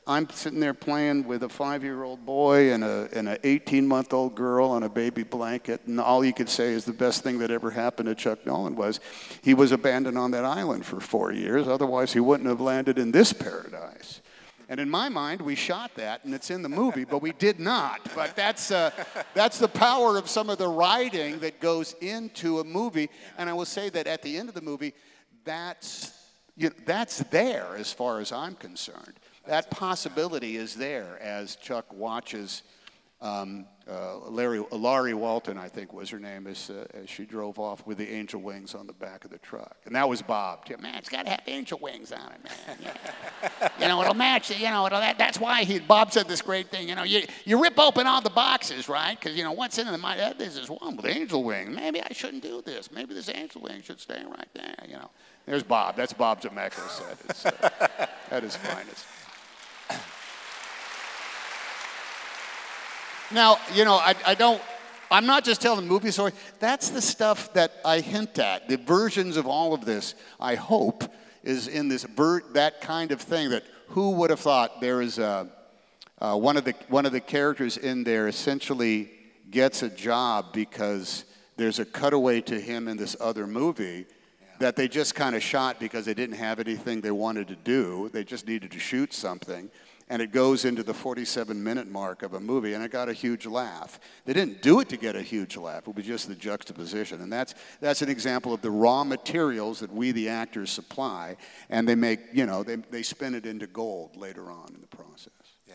I'm sitting there playing with a five year old boy and, a, and an 18 month old girl on a baby blanket, and all you could say is the best thing that ever happened to Chuck Noland was he was abandoned on that island for four years, otherwise, he wouldn't have landed in this paradise. And in my mind, we shot that, and it's in the movie, but we did not. But that's, uh, that's the power of some of the writing that goes into a movie. And I will say that at the end of the movie, that's, you know, that's there as far as I'm concerned. That possibility is there as Chuck watches um, uh, Larry, Laurie Walton, I think was her name, as, uh, as she drove off with the angel wings on the back of the truck. And that was Bob. Man, it's got to have angel wings on it, man. Yeah. you know, it'll match, you know, it'll, that, that's why he, Bob said this great thing. You know, you, you rip open all the boxes, right? Because, you know, what's in the mind, oh, this is one with angel wings. Maybe I shouldn't do this. Maybe this angel wing should stay right there, you know. There's Bob. That's Bob Zemeckis at, uh, at his finest. Now, you know, I, I don't, I'm not just telling movie story. That's the stuff that I hint at. The versions of all of this, I hope, is in this ver- that kind of thing that who would have thought there is a, uh, one of the one of the characters in there essentially gets a job because there's a cutaway to him in this other movie that they just kind of shot because they didn't have anything they wanted to do. They just needed to shoot something. And it goes into the 47 minute mark of a movie, and it got a huge laugh. They didn't do it to get a huge laugh, it was just the juxtaposition. And that's, that's an example of the raw materials that we, the actors, supply, and they make, you know, they, they spin it into gold later on in the process. Yeah.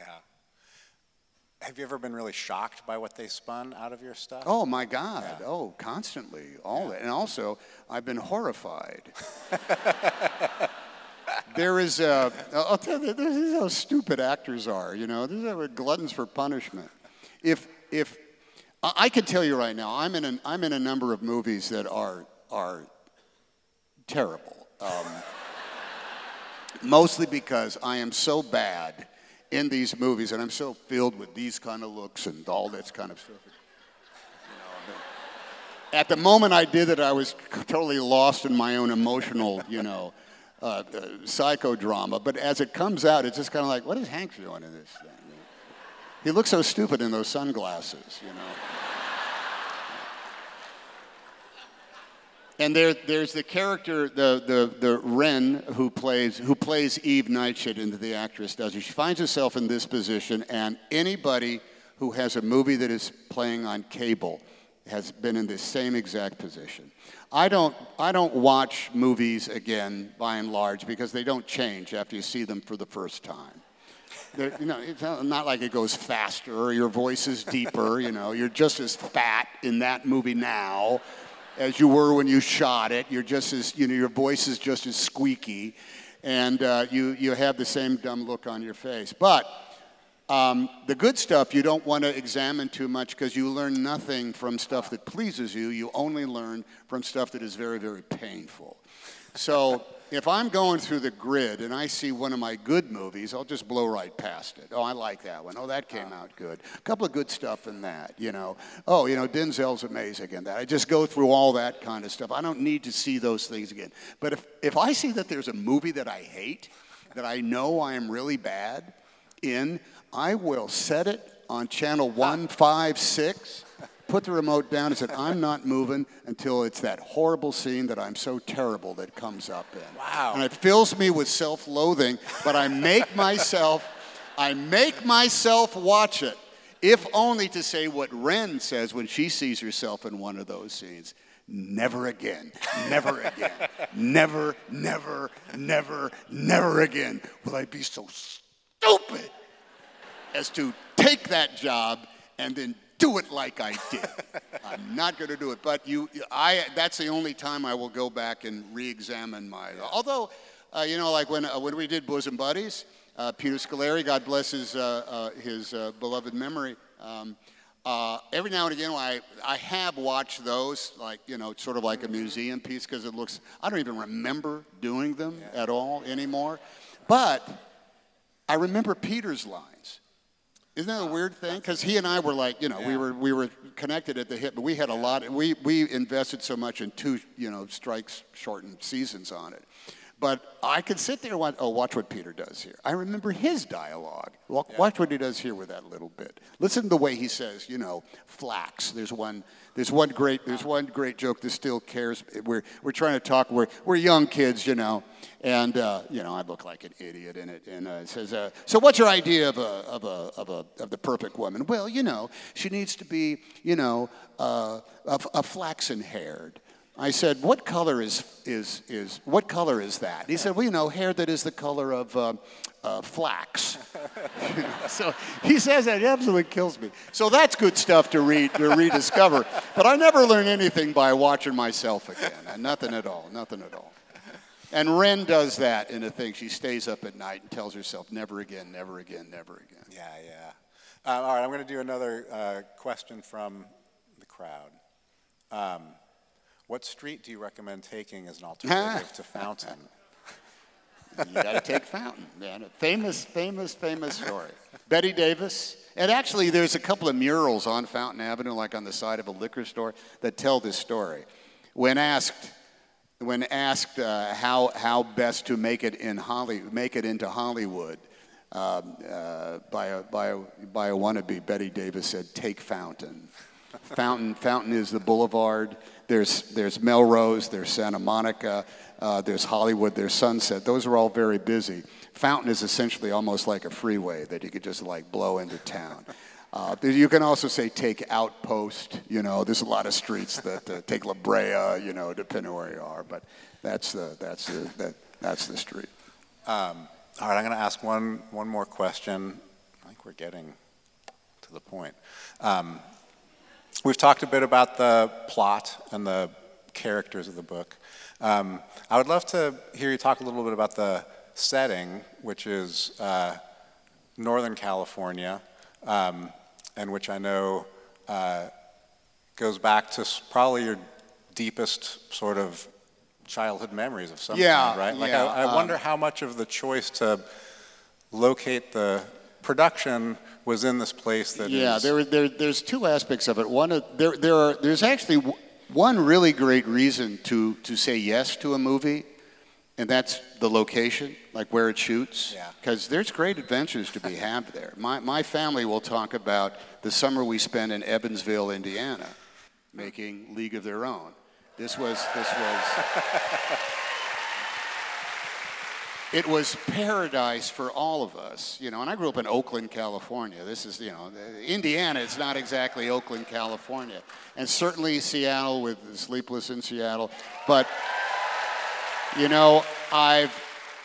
Have you ever been really shocked by what they spun out of your stuff? Oh my God! Yeah. Oh, constantly, all yeah. that, and also I've been horrified. there is a, I'll tell you, this is how stupid actors are. You know, these are gluttons for punishment. If if I can tell you right now, I'm in a, I'm in a number of movies that are are terrible. Um, mostly because I am so bad in these movies, and I'm so filled with these kind of looks and all this kind of stuff. At the moment I did it, I was totally lost in my own emotional, you know, uh, uh, psychodrama. But as it comes out, it's just kind of like, what is Hank doing in this thing? He looks so stupid in those sunglasses, you know. And there, there's the character, the, the, the Wren, who plays, who plays Eve Knightshade, and the actress does. She finds herself in this position, and anybody who has a movie that is playing on cable has been in the same exact position. I don't, I don't watch movies again, by and large, because they don't change after you see them for the first time. They're, you know, it's not like it goes faster or your voice is deeper. You know, you're just as fat in that movie now as you were when you shot it. You're just as, you know, your voice is just as squeaky, and uh, you, you have the same dumb look on your face. But um, the good stuff you don't want to examine too much because you learn nothing from stuff that pleases you. You only learn from stuff that is very, very painful. So if I'm going through the grid and I see one of my good movies, I'll just blow right past it. Oh, I like that one. Oh, that came out good. A couple of good stuff in that, you know. Oh, you know, Denzel's amazing in that. I just go through all that kind of stuff. I don't need to see those things again. But if, if I see that there's a movie that I hate, that I know I am really bad in, I will set it on channel 156 put the remote down and said, I'm not moving until it's that horrible scene that I'm so terrible that comes up in. Wow. And it fills me with self-loathing, but I make myself, I make myself watch it, if only to say what Wren says when she sees herself in one of those scenes. Never again, never again, never, never, never, never again will I be so stupid as to take that job and then do it like I did. I'm not going to do it. But you, I, that's the only time I will go back and re-examine my. Although, uh, you know, like when uh, when we did Bosom Buddies, uh, Peter Scolari, God bless his uh, uh, his uh, beloved memory. Um, every now and again, I I have watched those, like you know, sort of like a museum piece, because it looks. I don't even remember doing them at all anymore, but I remember Peter's lines. Isn't that a weird thing? Because he and I were like, you know, we were we were connected at the hip, but we had a lot. We we invested so much in two, you know, strikes shortened seasons on it. But I could sit there and watch, oh, watch what Peter does here. I remember his dialogue. Watch, yeah. watch what he does here with that little bit. Listen to the way he says, you know, flax. There's one, there's one great, there's one great joke that still cares. We're, we're trying to talk, we're, we're young kids, you know, and, uh, you know, I look like an idiot in it. And uh, it says, uh, so what's your idea of, a, of, a, of, a, of the perfect woman? Well, you know, she needs to be, you know, uh, a, a flaxen haired I said, "What color is is is what color is that?" He said, "Well, you know, hair that is the color of uh, uh, flax." so he says that it absolutely kills me. So that's good stuff to read to rediscover. But I never learn anything by watching myself again. Nothing at all. Nothing at all. And Wren does that in a thing. She stays up at night and tells herself, "Never again, never again, never again." Yeah, yeah. Uh, all right, I'm going to do another uh, question from the crowd. Um, what street do you recommend taking as an alternative to Fountain? you got to take Fountain, man. A famous, famous, famous story. Bette Davis. And actually, there's a couple of murals on Fountain Avenue, like on the side of a liquor store, that tell this story. When asked, when asked uh, how, how best to make it in Holly, make it into Hollywood, um, uh, by, a, by, a, by a wannabe. Bette Davis said, Take Fountain. Fountain, Fountain is the boulevard. There's, there's Melrose, there's Santa Monica, uh, there's Hollywood, there's Sunset. Those are all very busy. Fountain is essentially almost like a freeway that you could just like blow into town. Uh, you can also say take Outpost. You know, there's a lot of streets that uh, take La Brea. You know, depending where you are, but that's the that's the that, that's the street. Um, all right, I'm going to ask one one more question. I think we're getting to the point. Um, we've talked a bit about the plot and the characters of the book. Um, I would love to hear you talk a little bit about the setting, which is uh, Northern California, um, and which I know uh, goes back to probably your deepest sort of childhood memories of some yeah, kind, right? Like yeah, I, I um, wonder how much of the choice to locate the production was in this place that yeah, is- there, there, there's two aspects of it. One, of- there, there are, there's actually one really great reason to, to say yes to a movie, and that's the location, like where it shoots. Yeah. Because there's great adventures to be had there. My, my family will talk about the summer we spent in Evansville, Indiana, making League of Their Own. This was, this was. it was paradise for all of us, you know. And I grew up in Oakland, California. This is, you know, Indiana. It's not exactly Oakland, California, and certainly Seattle with Sleepless in Seattle. But you know, I've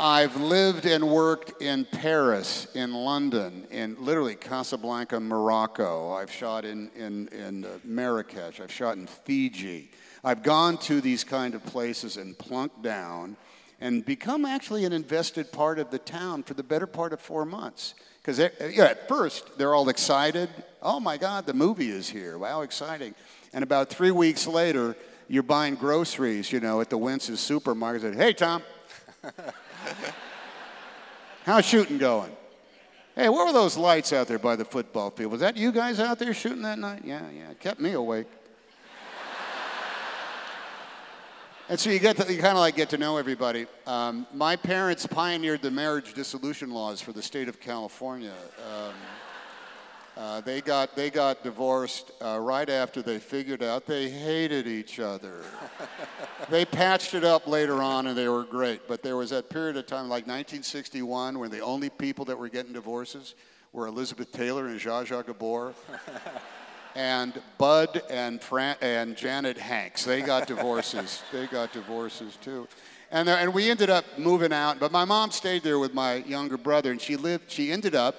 I've lived and worked in Paris, in London, in literally Casablanca, Morocco. I've shot in in in uh, Marrakesh. I've shot in Fiji. I've gone to these kind of places and plunked down and become actually an invested part of the town for the better part of four months. Because yeah, at first, they're all excited. Oh my God, the movie is here. Wow, exciting. And about three weeks later, you're buying groceries, you know, at the Wences supermarket. Hey, Tom, how's shooting going? Hey, what were those lights out there by the football field? Was that you guys out there shooting that night? Yeah, yeah, it kept me awake. And so you get to, you kind of like get to know everybody. Um, my parents pioneered the marriage dissolution laws for the state of California. Um, uh, they got they got divorced uh, right after they figured out they hated each other. they patched it up later on, and they were great. But there was that period of time, like 1961, when the only people that were getting divorces were Elizabeth Taylor and Zsa Zsa Gabor and Bud and Fran- and Janet Hanks. They got divorces. they got divorces too. And, there, and we ended up moving out, but my mom stayed there with my younger brother, and she lived. She ended up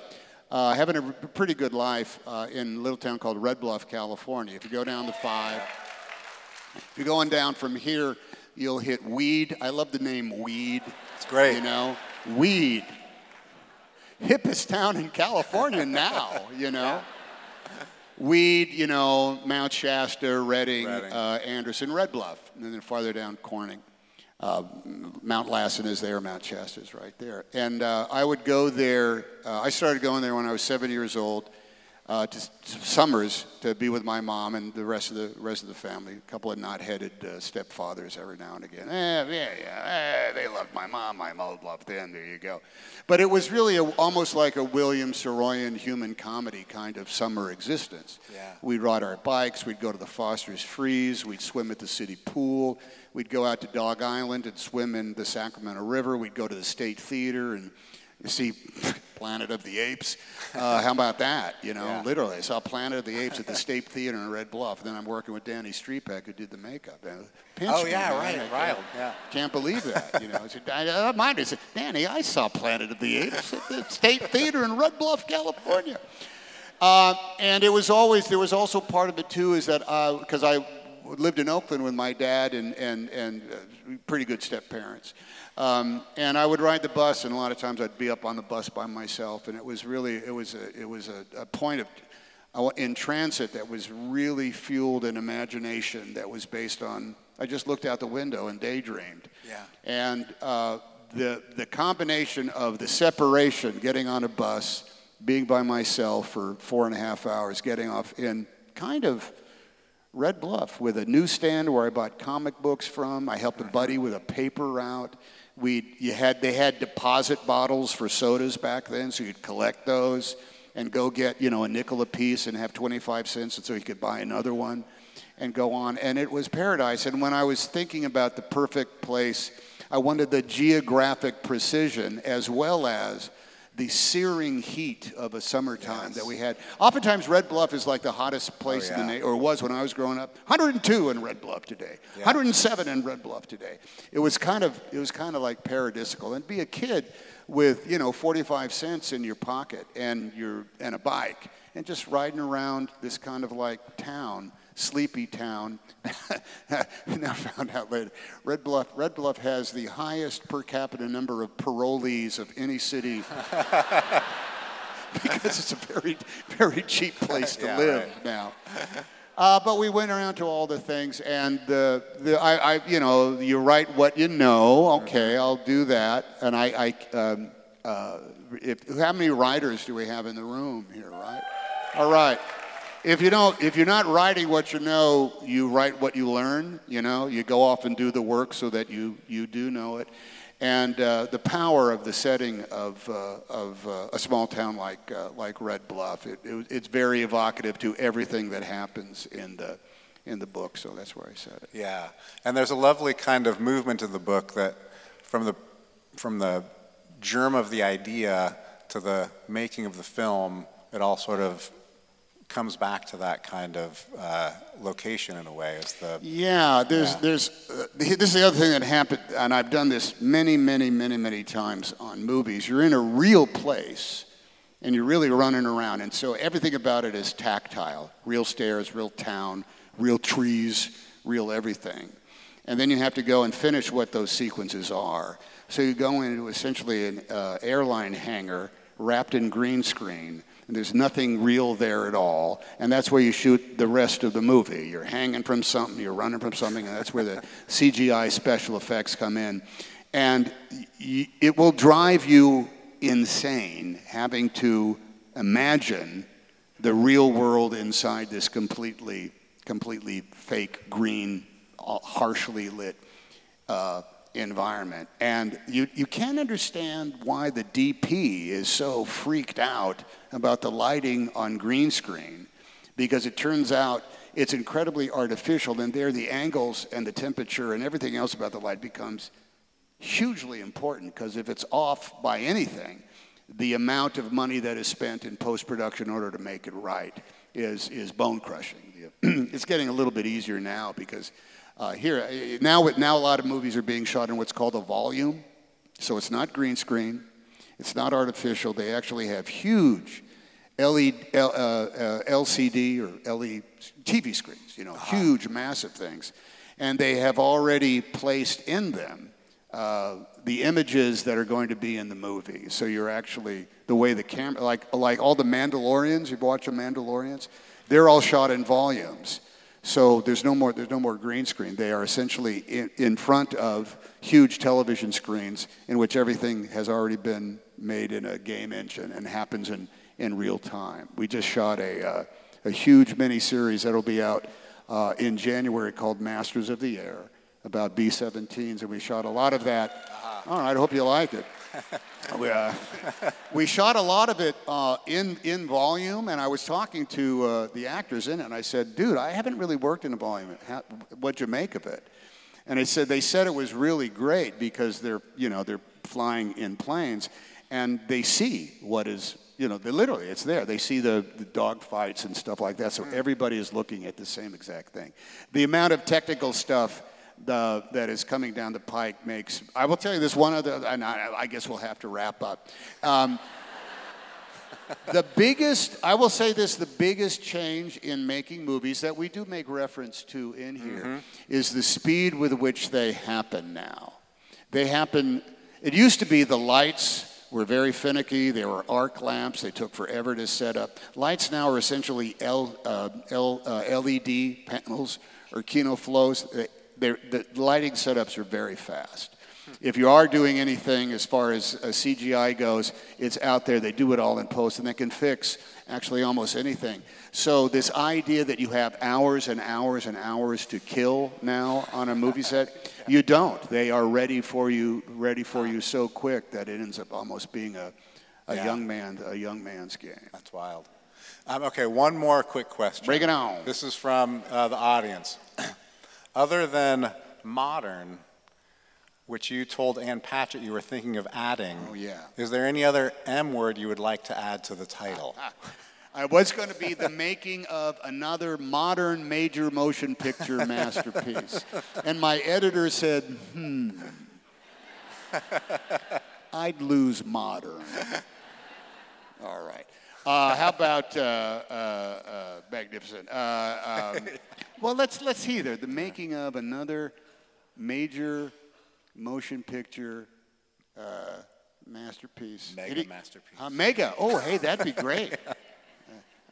uh, having a pretty good life uh, in a little town called Red Bluff, California. If you go down the five, if you're going down from here, you'll hit Weed. I love the name Weed. It's great. You know, Weed. Hippest town in California now. You know. Weed, you know, Mount Shasta, Redding, Redding. Uh, Anderson, Red Bluff, and then farther down Corning. Uh, Mount Lassen is there, Mount Shasta is right there. And uh, I would go there, uh, I started going there when I was seven years old uh, to, to summers to be with my mom and the rest of the rest of the family. A couple of knot-headed uh, stepfathers every now and again. Eh, yeah, yeah, eh, they loved my mom, my mom loved them. There you go. But it was really a, almost like a William Saroyan human comedy kind of summer existence. Yeah. We'd ride our bikes. We'd go to the Foster's Freeze. We'd swim at the city pool. We'd go out to Dog Island and swim in the Sacramento River. We'd go to the State Theater and see Planet of the Apes. Uh, how about that? You know, Yeah. literally, I saw Planet of the Apes at the State Theater in Red Bluff. And then I'm working with Danny Striepeke, who did the makeup. And Oh, yeah, right, right, yeah. Can't believe that. You know, I said, I, I mind. I said, Danny, I saw Planet of the Apes at the State Theater in Red Bluff, California. Uh, and it was always there was also part of it too is that because I lived in Oakland with my dad and and and uh, pretty good step parents, um, and I would ride the bus and a lot of times I'd be up on the bus by myself and it was really it was a it was a, a point of in transit that was really fueled in imagination that was based on I just looked out the window and daydreamed. Yeah. And uh, the, the combination of the separation, getting on a bus, being by myself for four and a half hours, getting off in kind of Red Bluff with a newsstand where I bought comic books from. I helped a buddy with a paper route. We you had they had deposit bottles for sodas back then, so you'd collect those and go get you know a nickel a piece and have 25 cents, and so you could buy another one and go on. And it was paradise. And when I was thinking about the perfect place, I wanted the geographic precision as well as the searing heat of a summertime Yes. that we had. Oftentimes, Red Bluff is like the hottest oh, place in the yeah. na- or was when I was growing up. 102 in Red Bluff today. 107 in Red Bluff today. It was kind of it was kind of like paradisical. And be a kid with you know 45 cents in your pocket and your and a bike and just riding around this kind of like town sleepy town. now found out later. Red Bluff, Red Bluff has the highest per capita number of parolees of any city because it's a very, very cheap place to Yeah, live right. now. Uh, but we went around to all the things, and the, the I, I, you know, you write what you know. Okay, I'll do that. And I, I um, uh, if, how many writers do we have in the room here? Right. All right. If you don't, if you're not writing what you know, you write what you learn. You know, you go off and do the work so that you you do know it. And uh, the power of the setting of, uh, of uh, a small town like, uh, like Red Bluff, it, it, it's very evocative to everything that happens in the, in the book, so that's where I said it. Yeah, and there's a lovely kind of movement in the book that, from the from the germ of the idea to the making of the film, it all sort of comes back to that kind of uh, location in a way. As the Yeah, there's, Yeah. there's, uh, this is the other thing that happened, and I've done this many, many, many, many times on movies. You're in a real place, and you're really running around, and so everything about it is tactile. Real stairs, real town, real trees, real everything. And then you have to go and finish what those sequences are. So you go into essentially an uh, airline hangar wrapped in green screen, there's nothing real there at all. And that's where you shoot the rest of the movie. You're hanging from something, you're running from something, and that's where the CGI special effects come in. And y- it will drive you insane having to imagine the real world inside this completely, completely fake green, uh, harshly lit uh, environment. And you, you can't understand why the DP is so freaked out about the lighting on green screen because it turns out it's incredibly artificial and there the angles and the temperature and everything else about the light becomes hugely important because if it's off by anything, the amount of money that is spent in post-production in order to make it right is, is bone crushing. it's getting a little bit easier now because uh, here, uh, now, now a lot of movies are being shot in what's called a volume. So it's not green screen, it's not artificial. They actually have huge LED, L, uh, uh, LCD or LED TV screens, you know, huge, massive things. And they have already placed in them uh, the images that are going to be in the movie. So you're actually, the way the camera, like, like all the Mandalorians, you've watched the Mandalorians, they're all shot in volumes. So there's no more, there's no more green screen. They are essentially in, in front of huge television screens in which everything has already been made in a game engine and happens in, in real time. We just shot a, uh, a huge mini-series that'll be out uh, in January called Masters of the Air about B-17s, and we shot a lot of that. All right, I hope you like it. we, uh, we shot a lot of it uh, in, in volume, and I was talking to uh, the actors in it, and I said, dude, I haven't really worked in a volume. How, what'd you make of it? And they said, they said it was really great because they're, you know, they're flying in planes, and they see what is, you know, they literally, it's there. They see the, the dog fights and stuff like that, so everybody is looking at the same exact thing. The amount of technical stuff the, that is coming down the pike makes. I will tell you this one other, and I, I guess we'll have to wrap up. Um, the biggest, I will say this, the biggest change in making movies that we do make reference to in here is the speed with which they happen now. They happen, it used to be the lights were very finicky, they were arc lamps, they took forever to set up. Lights now are essentially L, uh, L, uh, LED panels or Kino Flos. The lighting setups are very fast. if you are doing anything as far as uh, CGI goes, it's out there. They do it all in post, and they can fix actually almost anything. So this idea that you have hours and hours and hours to kill now on a movie set, you don't. They are ready for you, ready for you so quick that it ends up almost being a, a Yeah. young man, a young man's game. That's wild. Um, okay, one more quick question. Bring it on. This is from uh, the audience. Other than modern, which you told Ann Patchett you were thinking of adding, Oh, yeah. is there any other M word you would like to add to the title? I was going to be the making of another modern major motion picture masterpiece. And my editor said, hmm, I'd lose modern. All right. Uh, how about uh, uh, uh, magnificent? Uh, um, well, let's let's see there. The making of another major motion picture uh, masterpiece. Mega Any- masterpiece. Uh, mega. Oh, hey, that'd be great.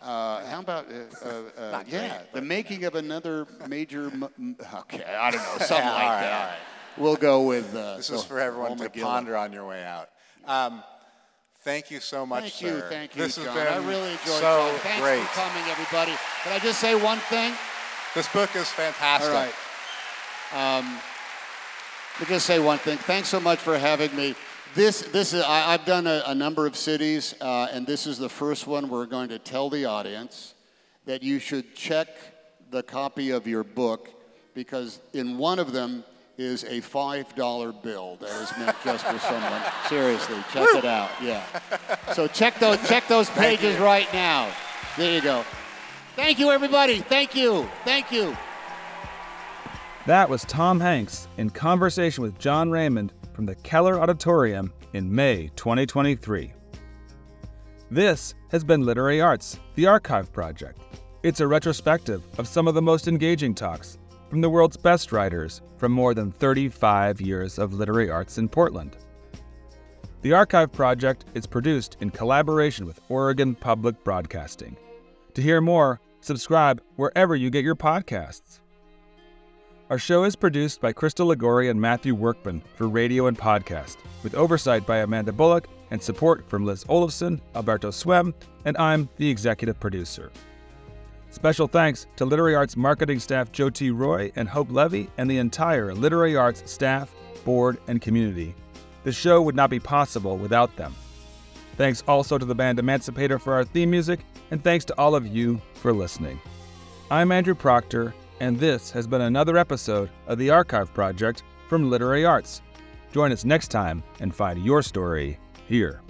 Uh, how about uh, uh, uh, yeah, great, the making of another major? Mo- okay, I don't know, something Yeah, like all right, that. all right. We'll go with. Uh, This is for everyone to ponder on your way out. Um, thank you so much, Thank sir. you, thank you, This has Jon. been I really enjoyed so it. Thanks great. for coming, everybody. Can I just say one thing? This book is fantastic. All right. Um, let me just say one thing. Thanks so much for having me. This, this is, I, I've done a, a number of cities, uh, and this is the first one we're going to tell the audience that you should check the copy of your book because in one of them is a $5 bill that is meant just for someone. Seriously, check it out. Yeah. So check those, check those pages right now. There you go. Thank you, everybody. Thank you. Thank you. That was Tom Hanks in conversation with Jon Raymond from the Keller Auditorium in May 2023. This has been Literary Arts, the Archive Project. It's a retrospective of some of the most engaging talks from the world's best writers from more than 35 years of literary arts in Portland. The Archive Project is produced in collaboration with Oregon Public Broadcasting. To hear more, subscribe wherever you get your podcasts. Our show is produced by Crystal Ligori and Matthew Workman for radio and podcast, with oversight by Amanda Bullock and support from Liz Olafson, Alberto Swem, and I'm the executive producer. Special thanks to Literary Arts marketing staff Joe T. Roy and Hope Levy and the entire Literary Arts staff, board, and community. The show would not be possible without them. Thanks also to the band Emancipator for our theme music, and thanks to all of you for listening. I'm Andrew Proctor, and this has been another episode of the Archive Project from Literary Arts. Join us next time and find your story here.